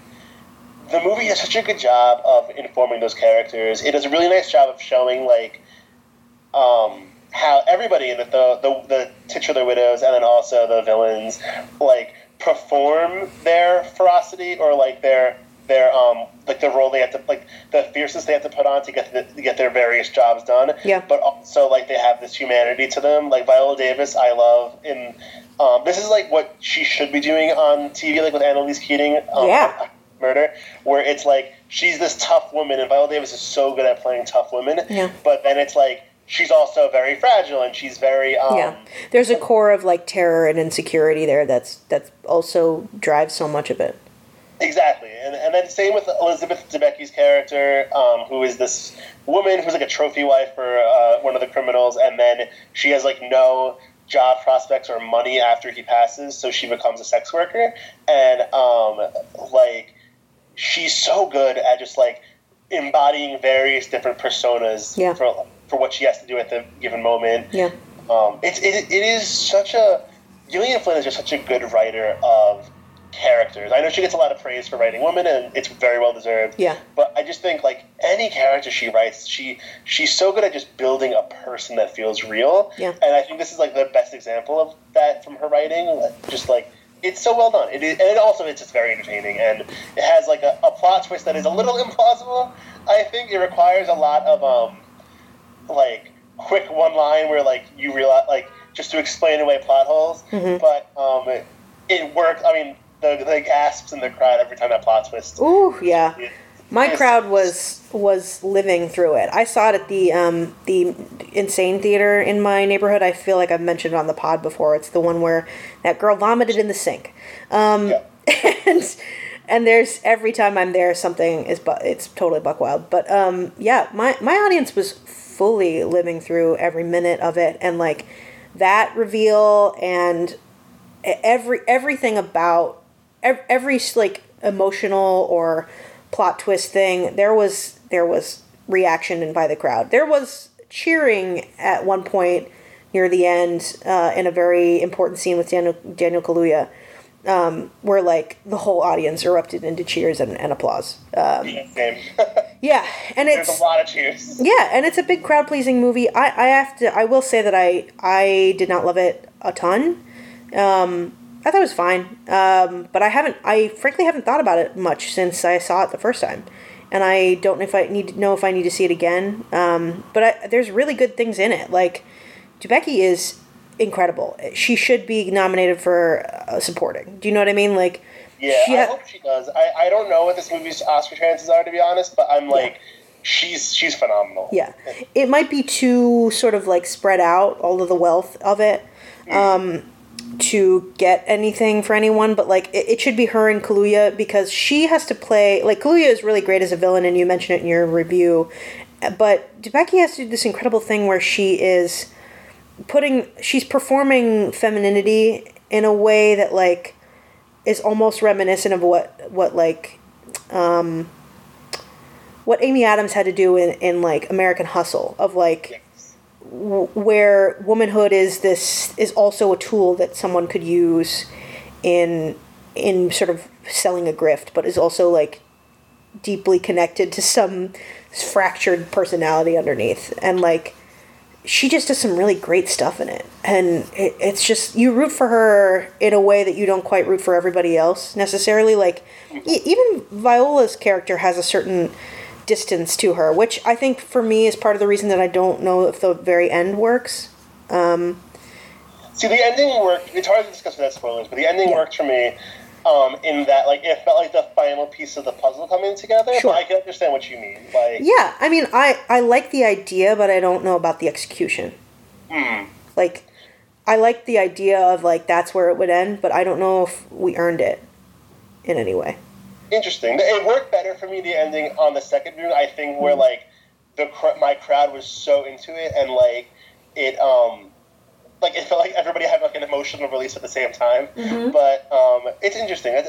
the movie does such a good job of informing those characters. It does a really nice job of showing, like, um, how everybody in the, the, the, the titular widows and then also the villains, like, perform their ferocity or, like, their their um like the role they have to like the fierceness they have to put on to get the, to get their various jobs done Yeah. but also like they have this humanity to them. Like Viola Davis, I love in um, this is like what she should be doing on TV, like with Annalise Keating. Um, Yeah. Murder, where it's like she's this tough woman, and Viola Davis is so good at playing tough women. Yeah. But then it's like she's also very fragile, and she's very um, yeah, there's a core of like terror and insecurity there that's that's also drives so much of it. Exactly, and, and then same with Elizabeth Debicki's character, um, who is this woman who's like a trophy wife for uh, one of the criminals, and then she has like no job prospects or money after he passes, so she becomes a sex worker, and um, like she's so good at just like embodying various different personas Yeah. for for what she has to do at the given moment. Yeah, Um, it's it, it is such a Gillian Flynn is just such a good writer of characters. I know she gets a lot of praise for writing women, and it's very well deserved. Yeah. But I just think like any character she writes, she she's so good at just building a person that feels real. Yeah. And I think this is like the best example of that from her writing. Just like it's so well done. It is, and it also it's just very entertaining, and it has like a, a plot twist that is a little [laughs] implausible. I think it requires a lot of um like quick one line where like you realize like just to explain away plot holes. Mm-hmm. But um, it, it worked. I mean, the the gasps and the crowd every time that plot twist. ooh yeah. It- My Yes. crowd was was living through it. I saw it at the um, the Insane Theater in my neighborhood. I feel like I've mentioned it on the pod before. It's the one where that girl vomited in the sink. Um, Yeah. [laughs] and and there's every time I'm there, something is but it's totally buck wild. But um, yeah, my my audience was fully living through every minute of it, and like that reveal and every everything about every like emotional or plot twist thing there was there was reaction and by the crowd there was cheering at one point near the end uh, in a very important scene with daniel daniel kaluuya um, where like the whole audience erupted into cheers and, and applause um, yeah [laughs] and There's it's a lot of cheers. yeah, and it's a big crowd pleasing movie. I, I have to I will say that I I did not love it a ton. Um, I thought it was fine, um, but I haven't I frankly haven't thought about it much since I saw it the first time, and I don't know if I need to know if I need to see it again. Um, but I, there's really good things in it. Like Debicki is incredible. She should be nominated for uh, supporting. Do you know what I mean? Like Yeah, she I hope she does. I, I don't know what this movie's Oscar chances are to be honest, but I'm like, she's she's phenomenal. Yeah, it might be too sort of like spread out all of the wealth of it. um, to get anything for anyone, but like it, it should be her and Kaluuya because she has to play like Kaluuya is really great as a villain, and you mentioned it in your review. But Debicki has to do this incredible thing where she is putting she's performing femininity in a way that like is almost reminiscent of what what like um what Amy Adams had to do in in like American Hustle of like where womanhood is this is also a tool that someone could use in in sort of selling a grift but is also like deeply connected to some fractured personality underneath. And like she just does some really great stuff in it. And it, it's just you root for her in a way that you don't quite root for everybody else necessarily. Like even viola's character has a certain distance to her which i think for me is part of the reason that i don't know if the very end works Um, See, the ending worked. It's hard to discuss without spoilers, but the ending Yeah. worked for me um, in that, like, it felt like the final piece of the puzzle coming together. Sure. But I can understand what you mean. Like, yeah i mean i i like the idea but i don't know about the execution hmm. like i like the idea of like that's where it would end but i don't know if we earned it in any way interesting. It worked better for me the ending on the second viewing. I think where like the my crowd was so into it and like it um like it felt like everybody had like an emotional release at the same time. Mm-hmm. But um, it's interesting. I,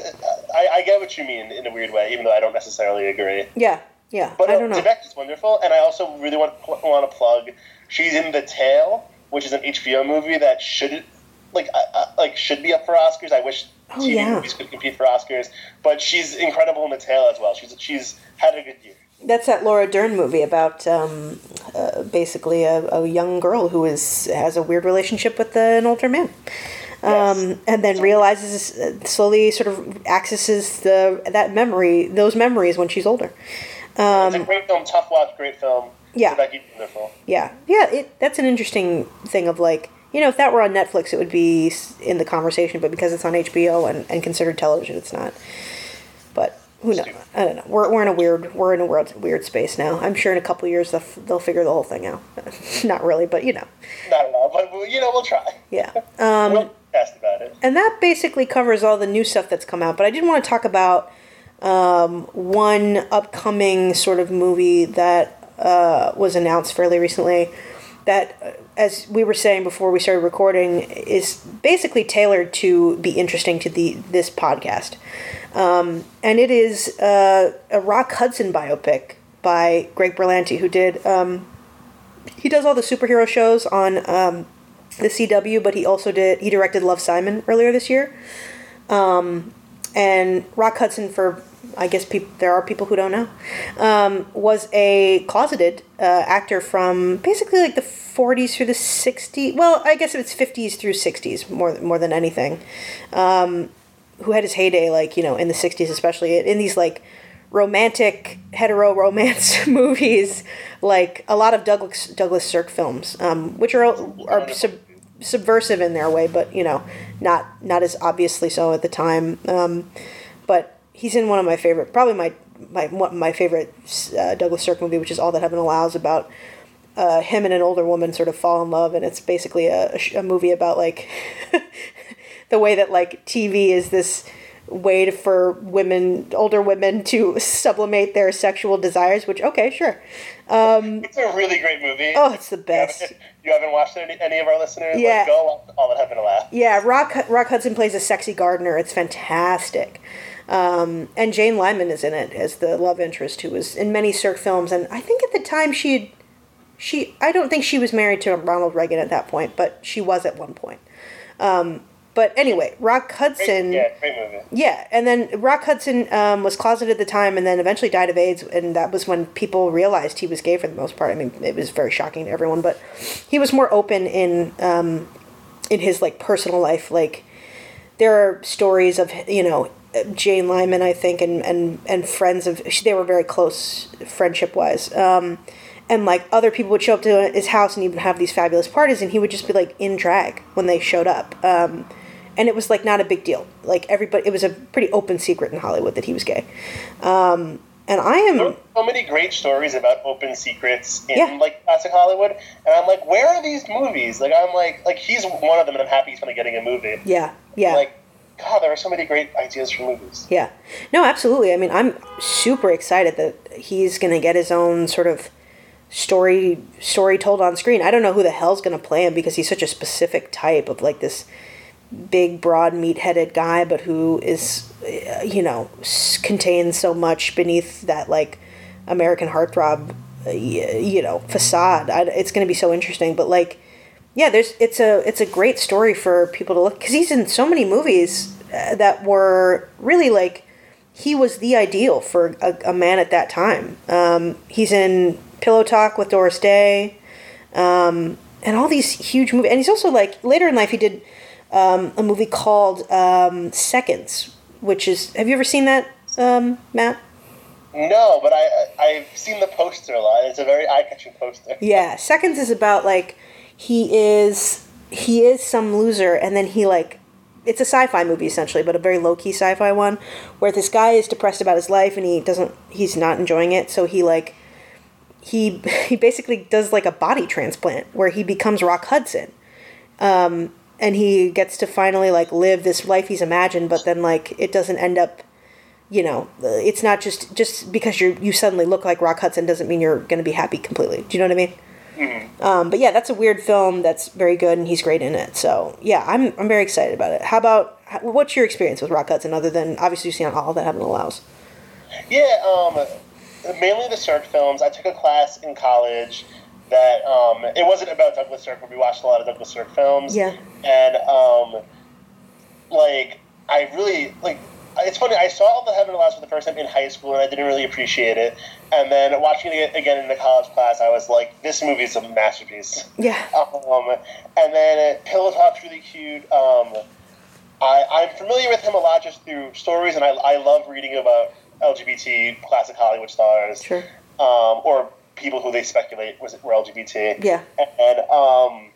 I, I get what you mean in a weird way, even though I don't necessarily agree. yeah yeah But i uh, don't know Debicki is wonderful, and I also really want want to plug. She's in The Tale, which is an HBO movie that should like uh, uh, like should be up for Oscars. I wish Oh, TV yeah. movies could compete for Oscars, but she's incredible in The Tale as well. She's she's had a good year. That's that Laura Dern movie about um, uh, basically a, a young girl who is has a weird relationship with an older man, um, Yes. and then realizes uh, slowly sort of accesses the that memory those memories when she's older. it's a great film, tough watch, great film. Um, Yeah. Yeah, yeah. It, that's an interesting thing of like you know if that were on Netflix it would be in the conversation, but because it's on HBO and, and considered television, it's not. But who knows? I don't know. We're, we're in a weird we're in a weird weird space now. I'm sure in a couple years they'll, f- they'll figure the whole thing out. [laughs] not really, but you know. Not at all, but well, you know we'll try. Yeah. [laughs] Um, we'll cast about it. and that basically covers all the new stuff that's come out. But I did want to talk about um, one upcoming sort of movie that uh, was announced fairly recently. That, uh, as we were saying before we started recording, is basically tailored to be interesting to the this podcast, um, and it is uh, a Rock Hudson biopic by Greg Berlanti, who did um, he does all the superhero shows on um, the CW, but he also did he directed Love Simon earlier this year. Um, and Rock Hudson, for I guess there are people who don't know, um, was a closeted uh, actor from basically like the 40s through the 60s. Well, I guess it's 50s through 60s more more than anything. Um, who had his heyday like you know in the 60s, especially in these like romantic hetero romance [laughs] movies, like a lot of Douglas Douglas Sirk films, um, which are are sub, subversive in their way, but you know, not not as obviously so at the time. Um, but he's in one of my favorite, probably my my my favorite uh, Douglas Sirk movie, which is All That Heaven Allows, about uh, him and an older woman sort of fall in love, and it's basically a, a, movie about like [laughs] the way that like TV is this way to, for women, older women, to [laughs] sublimate their sexual desires. Which okay, sure. It's a really great movie. Oh, it's the You best. haven't, you haven't watched any, any of our listeners? Yeah. Like, go all that heaven laugh. Yeah, Rock Rock Hudson plays a sexy gardener. It's fantastic. Um, and Jane Wyman is in it as the love interest, who was in many Sirk films. And I think at the time she had, she I don't think she was married to Ronald Reagan at that point, but she was at one point. Um, but anyway, Rock Hudson. Yeah, great movie. Yeah, and then Rock Hudson um, was closeted at the time, and then eventually died of AIDS, and that was when people realized he was gay for the most part. I mean, it was very shocking to everyone, but he was more open in um, in his like personal life. Like there are stories of you know Jane Wyman, I think, and and and friends of they were very close friendship wise. Um, and like other people would show up to his house and he would have these fabulous parties, and he would just be like in drag when they showed up. Um, and it was like not a big deal. Like everybody, it was a pretty open secret in Hollywood that he was gay. Um, and I am There are so many great stories about open secrets in Yeah. like classic Hollywood, and I'm like, where are these movies? Like, I'm like, like he's one of them, and I'm happy he's finally getting a movie. yeah yeah Like, God, there are so many great ideas for movies. Yeah. No, absolutely. I mean, I'm super excited that he's going to get his own sort of story story told on screen. I don't know who the hell's going to play him because he's such a specific type of like this big, broad, meat-headed guy, but who is, uh, you know, contains so much beneath that like American heartthrob, uh, you know, facade. I, it's going to be so interesting. But like, yeah, there's it's a it's a great story for people to look because he's in so many movies that were really like he was the ideal for a, a man at that time. Um, he's in Pillow Talk with Doris Day, um, and all these huge movies. And he's also like later in life he did um, a movie called um, Seconds, which is have you ever seen that, um, Matt? No, but I I've seen the poster a lot. It's a very eye-catching poster. [laughs] Yeah, Seconds is about like he is he is some loser and then he like it's a sci-fi movie essentially, but a very low-key sci-fi one where this guy is depressed about his life and he doesn't he's not enjoying it, so he like he [laughs] he basically does like a body transplant where he becomes Rock Hudson. Um and he gets to finally like live this life he's imagined, but then like it doesn't end up you know, it's not just just because you you suddenly look like Rock Hudson doesn't mean you're going to be happy completely. Do you know what I mean? Um, but yeah, that's a weird film. That's very good, and he's great in it. So yeah, I'm I'm very excited about it. How about what's your experience with Rock Hudson, other than obviously you've seen all that Heaven Allows? Yeah, um, mainly the Sirk films. I took a class in college that um, it wasn't about Douglas Sirk, but we watched a lot of Douglas Sirk films. Yeah. and um, like I really like. It's funny. I saw the Heaven Allows for the first time in high school, and I didn't really appreciate it. And then watching it again in the college class, I was like, "This movie is a masterpiece." Yeah, Um, and then Pillow Talk's really cute. Um, I, I'm familiar with him a lot just through stories, and I, I love reading about LGBT classic Hollywood stars, sure. um, or people who they speculate was were LGBT. Yeah, And um,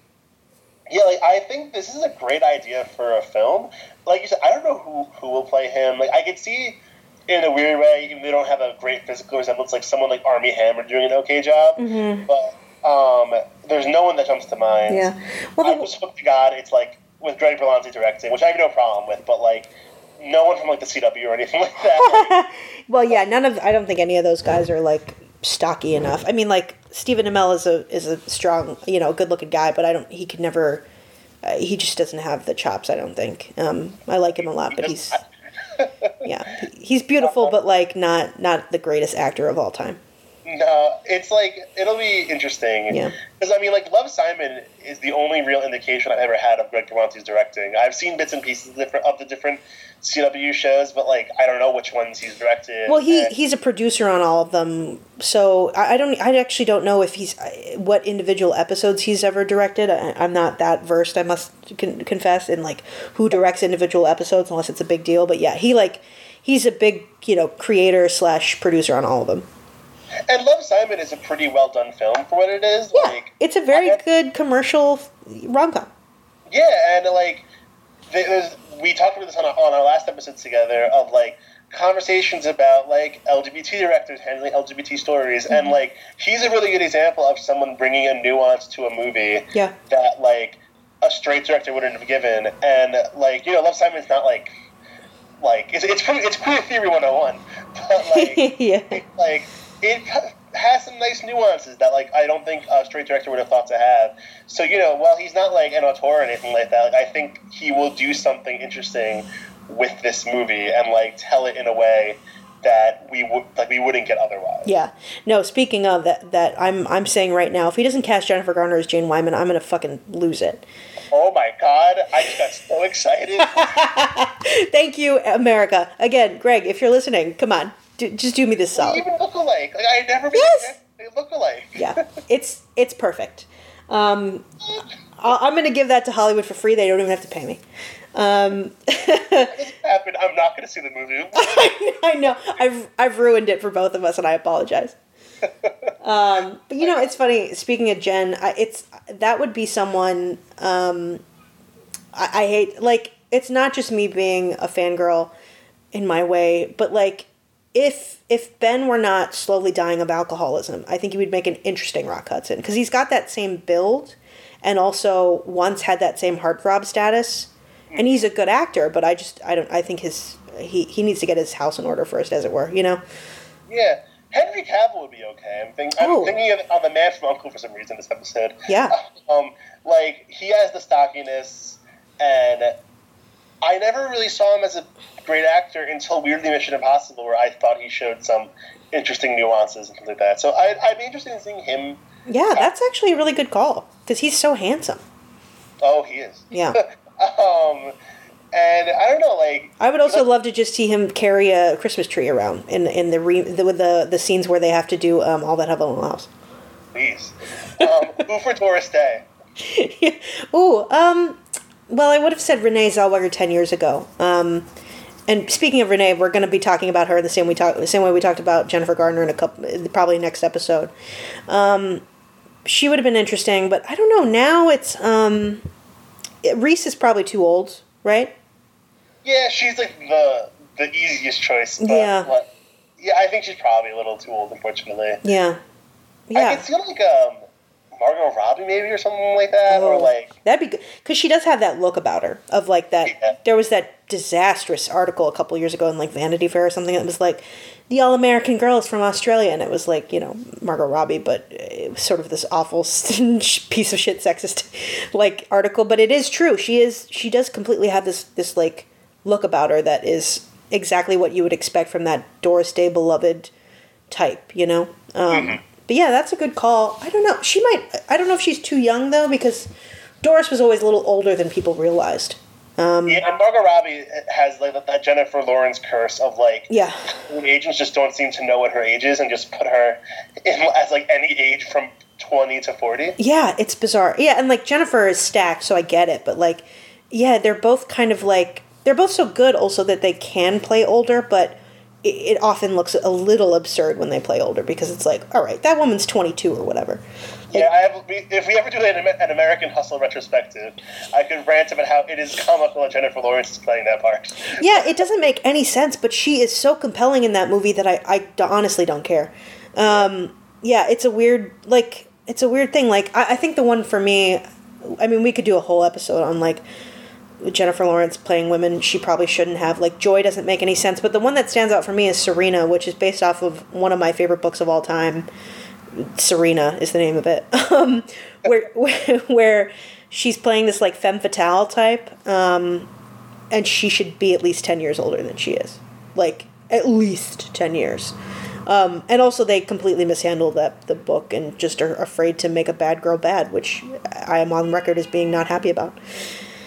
yeah, like I think this is a great idea for a film. Like you said, I don't know who who will play him. Like I could see. In a weird way, even they don't have a great physical resemblance, like someone like Armie Hammer doing an okay job. hmm But um, there's no one that comes to mind. yeah. Well, I was hooked to God. It's like with Greg Berlanti directing, which I have no problem with, but like no one from like the CW or anything [laughs] like that. Like, [laughs] well, yeah. None of I don't think any of those guys are like stocky enough. I mean, like Stephen Amell is a is a strong, you know, good looking guy, but I don't. He could never. Uh, he just doesn't have the chops. I don't think. Um, I like him a lot, but he's [laughs] yeah, he's beautiful, but like not not the greatest actor of all time. No, it's like it'll be interesting. Yeah. Because I mean, like Love Simon is the only real indication I've ever had of Greg Berlanti's directing. I've seen bits and pieces of, the different CW shows, but like I don't know which ones he's directed. Well, he And- he's a producer on all of them, so I, I don't. I actually don't know if he's what individual episodes he's ever directed. I, I'm not that versed. I must con- confess in like who directs individual episodes, unless it's a big deal. But yeah, he like he's a big you know creator slash producer on all of them. And Love Simon is a pretty well done film for what it is. Yeah, Like it's a very I- good commercial rom com. Yeah, and like there's, we talked about this on our, on our last episode together of like conversations about like LGBT directors handling LGBT stories, and Mm-hmm. like he's a really good example of someone bringing a nuance to a movie Yeah, that like a straight director wouldn't have given, and like you know, Love Simon's not like like it's it's it's queer theory 101 [laughs] but like [laughs] yeah, like it has some nice nuances that like I don't think a straight director would have thought to have. So you know, while he's not like an auteur or anything like that, like, I think he will do something interesting with this movie and like tell it in a way that we would like we wouldn't get otherwise. yeah. No, speaking of that, that I'm I'm saying right now, if he doesn't cast Jennifer Garner as Jane Wyman, I'm gonna fucking lose it. Oh my god, I just got so excited. [laughs] Thank you, America. Again, Greg, if you're listening, come on, do, just do me this they solid. even look alike. Like I never Yes! they look alike. Yeah, [laughs] it's it's perfect. Um, I- I'm gonna give that to Hollywood for free. They don't even have to pay me. Um, This happened. I'm not going to see the movie. [laughs] I know I've I've ruined it for both of us, and I apologize. Um, but you know, it's funny. Speaking of Jen, I, it's that would be someone. Um, I, I hate like it's not just me being a fangirl in my way, but like if if Ben were not slowly dying of alcoholism, I think he would make an interesting Rock Hudson because he's got that same build, and also once had that same heartthrob status, and he's a good actor. But I just I don't I think his he he needs to get his house in order first, as it were. You know. Yeah, Henry Cavill would be okay. I'm, think, I'm Oh. thinking of, of the Man from Uncle for some reason this episode. Yeah. [laughs] Um, like he has the stockiness, and I never really saw him as a great actor until weirdly Mission Impossible, where I thought he showed some interesting nuances and things like that. So I'd, I'd be interested in seeing him. Yeah, that's actually a really good call because he's so handsome. Oh, he is. Yeah. [laughs] um, and I don't know, like I would also love to just see him carry a Christmas tree around in in the re, the with the the scenes where they have to do um, all that heaven house. please. Um, who for Doris Day? [laughs] Ooh, um, well, I would have said Renee Zellweger ten years ago. Um, and speaking of Renee, we're going to be talking about her the same we talk the same way we talked about Jennifer Garner in a couple probably next episode. Um, she would have been interesting, but I don't know. Now it's um, Reese is probably too old, right? Yeah, she's like the the easiest choice. But, Yeah. like, yeah, I think she's probably a little too old, unfortunately. Yeah, I yeah. see like um, Margot Robbie maybe or something like that, or Oh, like that'd be good because she does have that look about her of like that. Yeah. There was that disastrous article a couple years ago in like Vanity Fair or something that was like the all American girls from Australia, and it was like you know Margot Robbie, but it was sort of this awful [laughs] piece of shit sexist like article. But it is true. She is. She does completely have this this like look about her that is exactly what you would expect from that Doris Day beloved type. You know. Um, But yeah, that's a good call. I don't know. She might. I don't know if she's too young though, because Doris was always a little older than people realized. yeah, and Margot Robbie has like that Jennifer Lawrence curse of like Yeah, agents just don't seem to know what her age is and just put her in as like any age from twenty to forty. yeah, it's bizarre. Yeah, and like Jennifer is stacked, so I get it. But like, yeah, they're both kind of like they're both so good, also that they can play older, but. It, it often looks a little absurd when they play older because it's like, all right, that woman's 22 or whatever. Yeah, I have. If we ever do an, an American Hustle retrospective, I could rant about how it is comical that Jennifer Lawrence is playing that part. yeah, it doesn't make any sense, but she is so compelling in that movie that I, I d- honestly don't care. Um, yeah, it's a weird, like, it's a weird thing. Like, I, I think the one for me, I mean, we could do a whole episode on, like, Jennifer Lawrence playing women she probably shouldn't have. Like, Joy doesn't make any sense, but the one that stands out for me is Serena, which is based off of one of my favorite books of all time. Serena is the name of it. [laughs] Um, where, where, [laughs] where she's playing this, like, femme fatale type um, and she should be at least 10 years older than she is like at least 10 years um, and also they completely mishandle that the book and just are afraid to make a bad girl bad which i am on record as being not happy about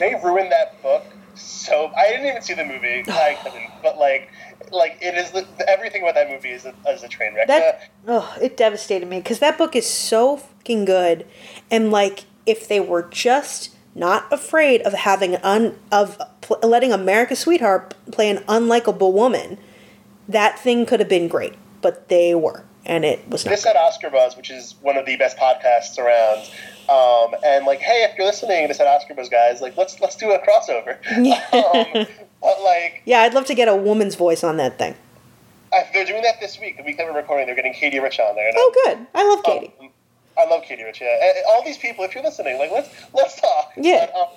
They ruined that book so. I didn't even see the movie. [sighs] I couldn't, but like, like it is the, everything about that movie is a, is a train wreck. that oh it devastated me because that book is so fucking good and like if they were just not afraid of having un of pl- letting america's sweetheart play an unlikable woman that thing could have been great but they were and it was not this had Oscar Buzz, which is one of the best podcasts around. Um, and like, hey, if you're listening, this had Oscar Buzz, guys. Like, let's let's do a crossover. [laughs] um, but like, Yeah, I'd love to get a woman's voice on that thing. I, they're doing that this week. The week that we're recording, they're getting Katie Rich on there. And Oh, good. I love Katie. Um, I love Katie Rich. Yeah, And all these people. If you're listening, like let's let's talk. Yeah. But, um,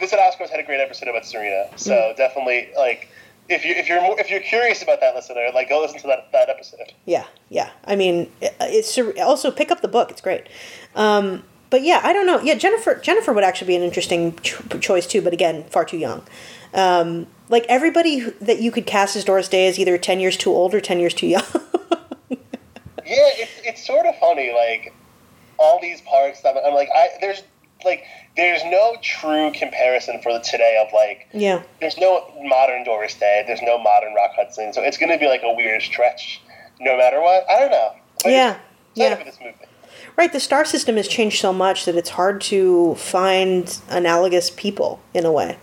this at Oscars had a great episode about Serena. So Mm. definitely, like, if you if you're more, if you're curious about that listener, like, go listen to that that episode. Yeah, yeah. I mean, it- it's also pick up the book. It's great. Um, but yeah, I don't know. Yeah, Jennifer Jennifer would actually be an interesting ch- choice too. But again, far too young. Um, like everybody who- that you could cast as Doris Day is either ten years too old or ten years too young. [laughs] Yeah, it's it's sort of funny. Like all these parts that I'm like, I there's like there's no true comparison for the today of like yeah, there's no modern Doris Day, there's no modern Rock Hudson, so it's going to be like a weird stretch, no matter what. I don't know. I'm Yeah, yeah. for this movie. Right. The star system has changed so much that it's hard to find analogous people in a way.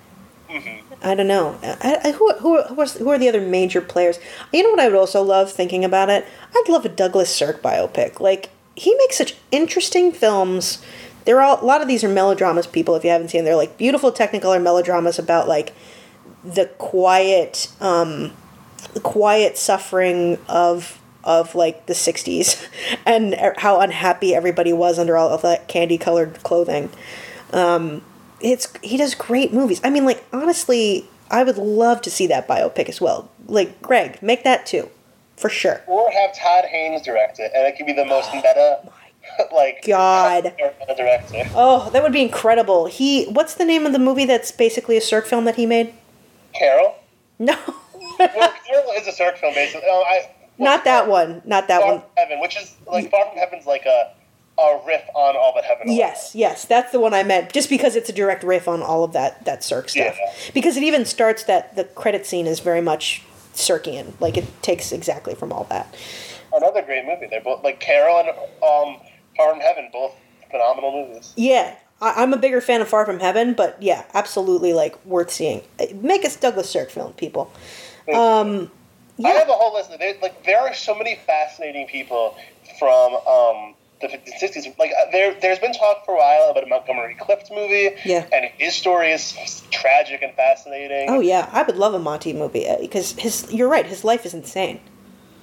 I don't know. I, I, who, who, who, are, who are the other major players? You know what I would also love thinking about it? I'd love a Douglas Sirk biopic. Like, he makes such interesting films. They're all, a lot of these are melodramas, people, if you haven't seen them. They're like beautiful technicolor melodramas about, like, the quiet, um, quiet suffering of of like the 60s [laughs] and how unhappy everybody was under all of that candy colored clothing um it's he does great movies i mean like honestly i would love to see that biopic as well like greg make that too for sure Or have Todd Haynes direct it, and it could be the most meta, [laughs] like God. director. oh that would be incredible he what's the name of the movie that's basically a Sirk film that he made Carol. no Well, Carol is a Sirk film, basically. Oh, I, not that one not that Far one Heaven, which is like Far from Heaven's like a a riff on all that heaven. Yes, yes, that's the one I meant. Just because it's a direct riff on all of that that Sirk stuff. Yeah. Because it even starts that the credit scene is very much Sirkian. Like it takes exactly from all that. Another great movie. They're both like Carol and um Far from Heaven, both phenomenal movies. Yeah, I, I'm a bigger fan of Far From Heaven, but yeah, absolutely like worth seeing. Make a Douglas Sirk film, people. Um, I have a whole list. Of, like there are so many fascinating people from um the 50s, 60s. Like uh, there, there's been talk for a while about a Montgomery Clift movie. Yeah. And his story is tragic and fascinating. Oh yeah, I would love a Monty movie uh, because his. You're right. His life is insane.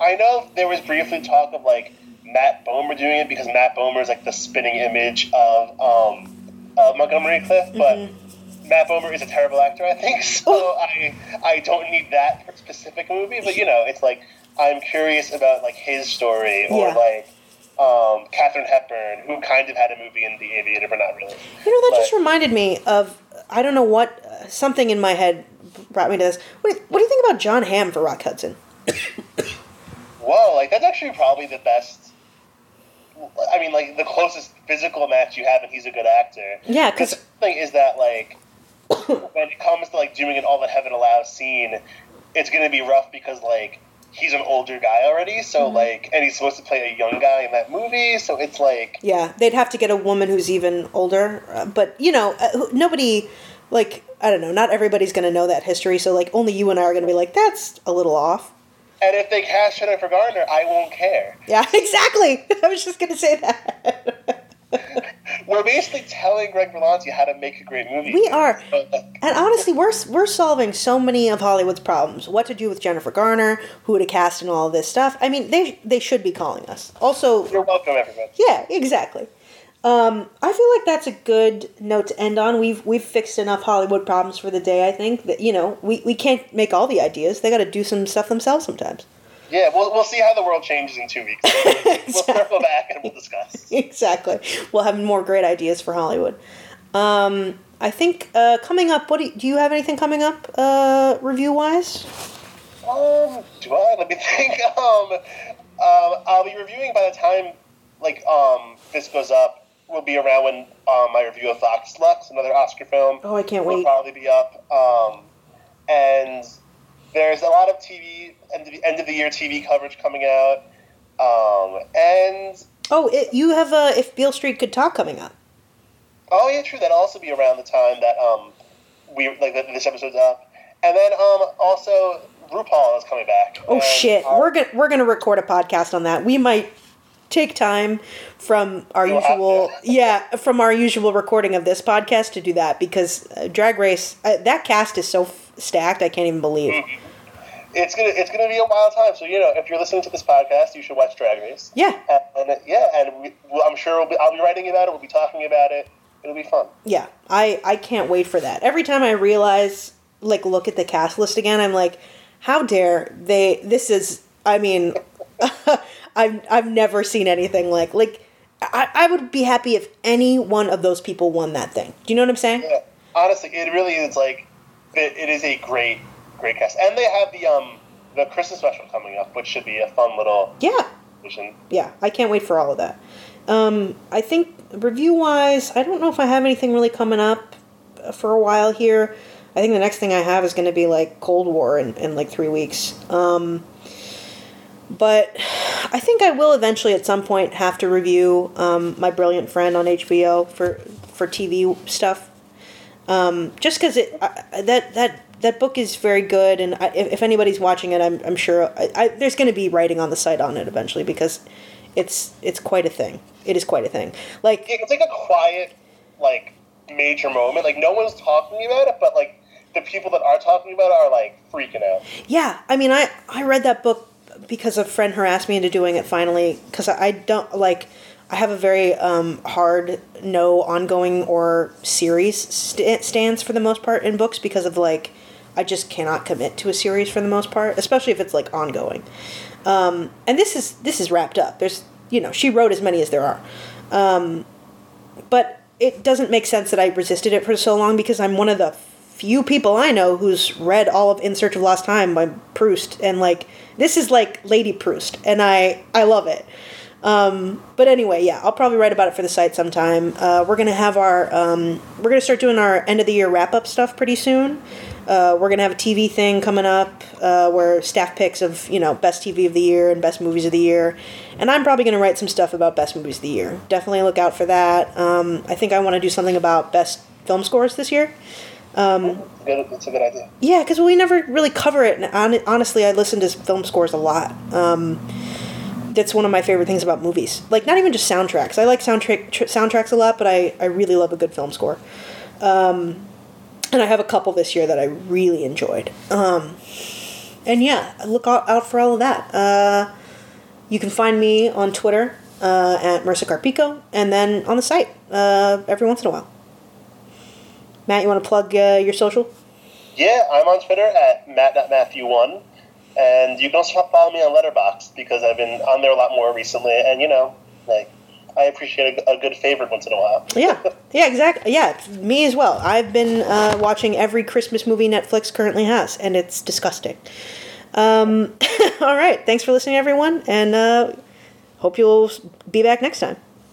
I know there was briefly talk of like Matt Bomer doing it because Matt Bomer is like the spinning image of um of Montgomery Clift, but Mm-hmm. Matt Bomer is a terrible actor, I think. [laughs] So Oh. I I don't need that specific movie, but you know, it's like I'm curious about like his story or Yeah. like um Katharine Hepburn, who kind of had a movie in The Aviator, but not really. You know, that just reminded me of I don't know what uh, something in my head brought me to this. What do, you, what do you think about Jon Hamm for Rock Hudson? [coughs] Whoa, like that's actually probably the best. I mean, like the closest physical match you have, and he's a good actor. Yeah, because the thing is that like when it comes to like doing an all that heaven allows scene, it's gonna be rough because like he's an older guy already, so Mm-hmm. like, and he's supposed to play a young guy in that movie, so it's like Yeah, they'd have to get a woman who's even older, uh, but you know, uh, nobody like I don't know, not everybody's going to know that history, so like only you and I are going to be like that's a little off. And if they cast Jennifer Garner, I won't care. Yeah, [laughs] exactly. [laughs] I was just going to say that. [laughs] We're basically telling Greg Berlanti how to make a great movie. We are. [laughs] And honestly, we're we're solving so many of Hollywood's problems. What to do with Jennifer Garner, who to cast, and all this stuff. I mean, they they should be calling us. Also, You're welcome, everyone. yeah, exactly. Um, I feel like that's a good note to end on. We've we've fixed enough Hollywood problems for the day. I think that you know we, we can't make all the ideas. They got to do some stuff themselves sometimes. Yeah, we'll, we'll see how the world changes in two weeks. [laughs] We'll circle back and we'll discuss. [laughs] exactly. We'll have more great ideas for Hollywood. Um, I think uh, coming up. What do you, do you have anything coming up uh, review wise? Um, do I? Let me think. [laughs] Um, um, I'll be reviewing by the time like um this goes up. We'll be around when um, my review of Vox Lux, another Oscar film, Oh, I can't will wait. probably be up. Um, and there's a lot of TV end of, end of the year TV coverage coming out. Um, and Oh, it, you have uh, if Beale Street could talk coming up. Oh yeah, true. That'll also be around the time that um we like that this episode's up, and then um also RuPaul is coming back. Oh And, shit, uh, we're gonna we're gonna record a podcast on that. We might take time from our usual [laughs] yeah from our usual recording of this podcast to do that because uh, Drag Race uh, that cast is so f- stacked I can't even believe. Mm-hmm. It's gonna it's gonna be a wild time. So you know, if you're listening to this podcast, you should watch Drag Race. Yeah, And, and yeah, and we, I'm sure we'll be, I'll be writing about it. We'll be talking about it. It'll be fun. yeah, I I can't wait for that. Every time I realize like look at the cast list again, I'm like, how dare they? This is I mean, [laughs] I've I've never seen anything like like. I, I would be happy if any one of those people won that thing. Do you know what I'm saying? Yeah, honestly, it really is like it, it is a great great cast, and they have the um the Christmas special coming up, which should be a fun little Yeah, addition. yeah, I can't wait for all of that. Um, I think review wise, I don't know if I have anything really coming up for a while here. I think the next thing I have is going to be like Cold War in, in like three weeks. Um, but I think I will eventually at some point have to review um, my brilliant friend on HBO for for TV stuff. Um, just because it I, that that that book is very good, and I, if, if anybody's watching it, I'm, I'm sure I, I, there's going to be writing on the site on it eventually because it's it's quite a thing. It is quite a thing. Like it's like a quiet, like major moment. Like no one's talking about it, but like the people that are talking about it are like freaking out. Yeah, I mean, I I read that book because a friend harassed me into doing it finally because I, I don't like. I have a very um, hard no ongoing or series st- stance for the most part in books because of like I just cannot commit to a series for the most part, especially if it's like ongoing. Um, and this is this is wrapped up. There's you know she wrote as many as there are, um, but it doesn't make sense that I resisted it for so long because I'm one of the few people I know who's read all of In Search of Lost Time by Proust, and like this is like Lady Proust, and I I love it. Um, but anyway, yeah, I'll probably write about it for the site sometime. Uh, we're gonna have our um, we're gonna start doing our end of the year wrap up stuff pretty soon. Uh, we're gonna have a TV thing coming up uh, where staff picks of you know best TV of the year and best movies of the year, and I'm probably gonna write some stuff about best movies of the year. Definitely look out for that. Um, I think I want to do something about best film scores this year. Good, that's a good idea. Yeah, because we never really cover it. And hon- honestly, I listen to film scores a lot. Um, that's one of my favorite things about movies. Like, not even just soundtracks. I like soundtrack tr- soundtracks a lot, but I, I really love a good film score. Um, and I have a couple this year that I really enjoyed. Um, and yeah, look out, for all of that. Uh, you can find me on Twitter uh, at Marisa Carpico, and then on the site uh, every once in a while. Matt, you want to plug uh, your social? Yeah, I'm on Twitter at matt.matthew1. And you can also follow me on Letterboxd because I've been on there a lot more recently. And, you know, like, I appreciate a, a good favorite once in a while. Yeah, [laughs] yeah, exactly. Yeah, me as well. I've been uh, watching every Christmas movie Netflix currently has, and it's disgusting. Um, [laughs] all right, thanks for listening, everyone, and uh, hope you'll be back next time.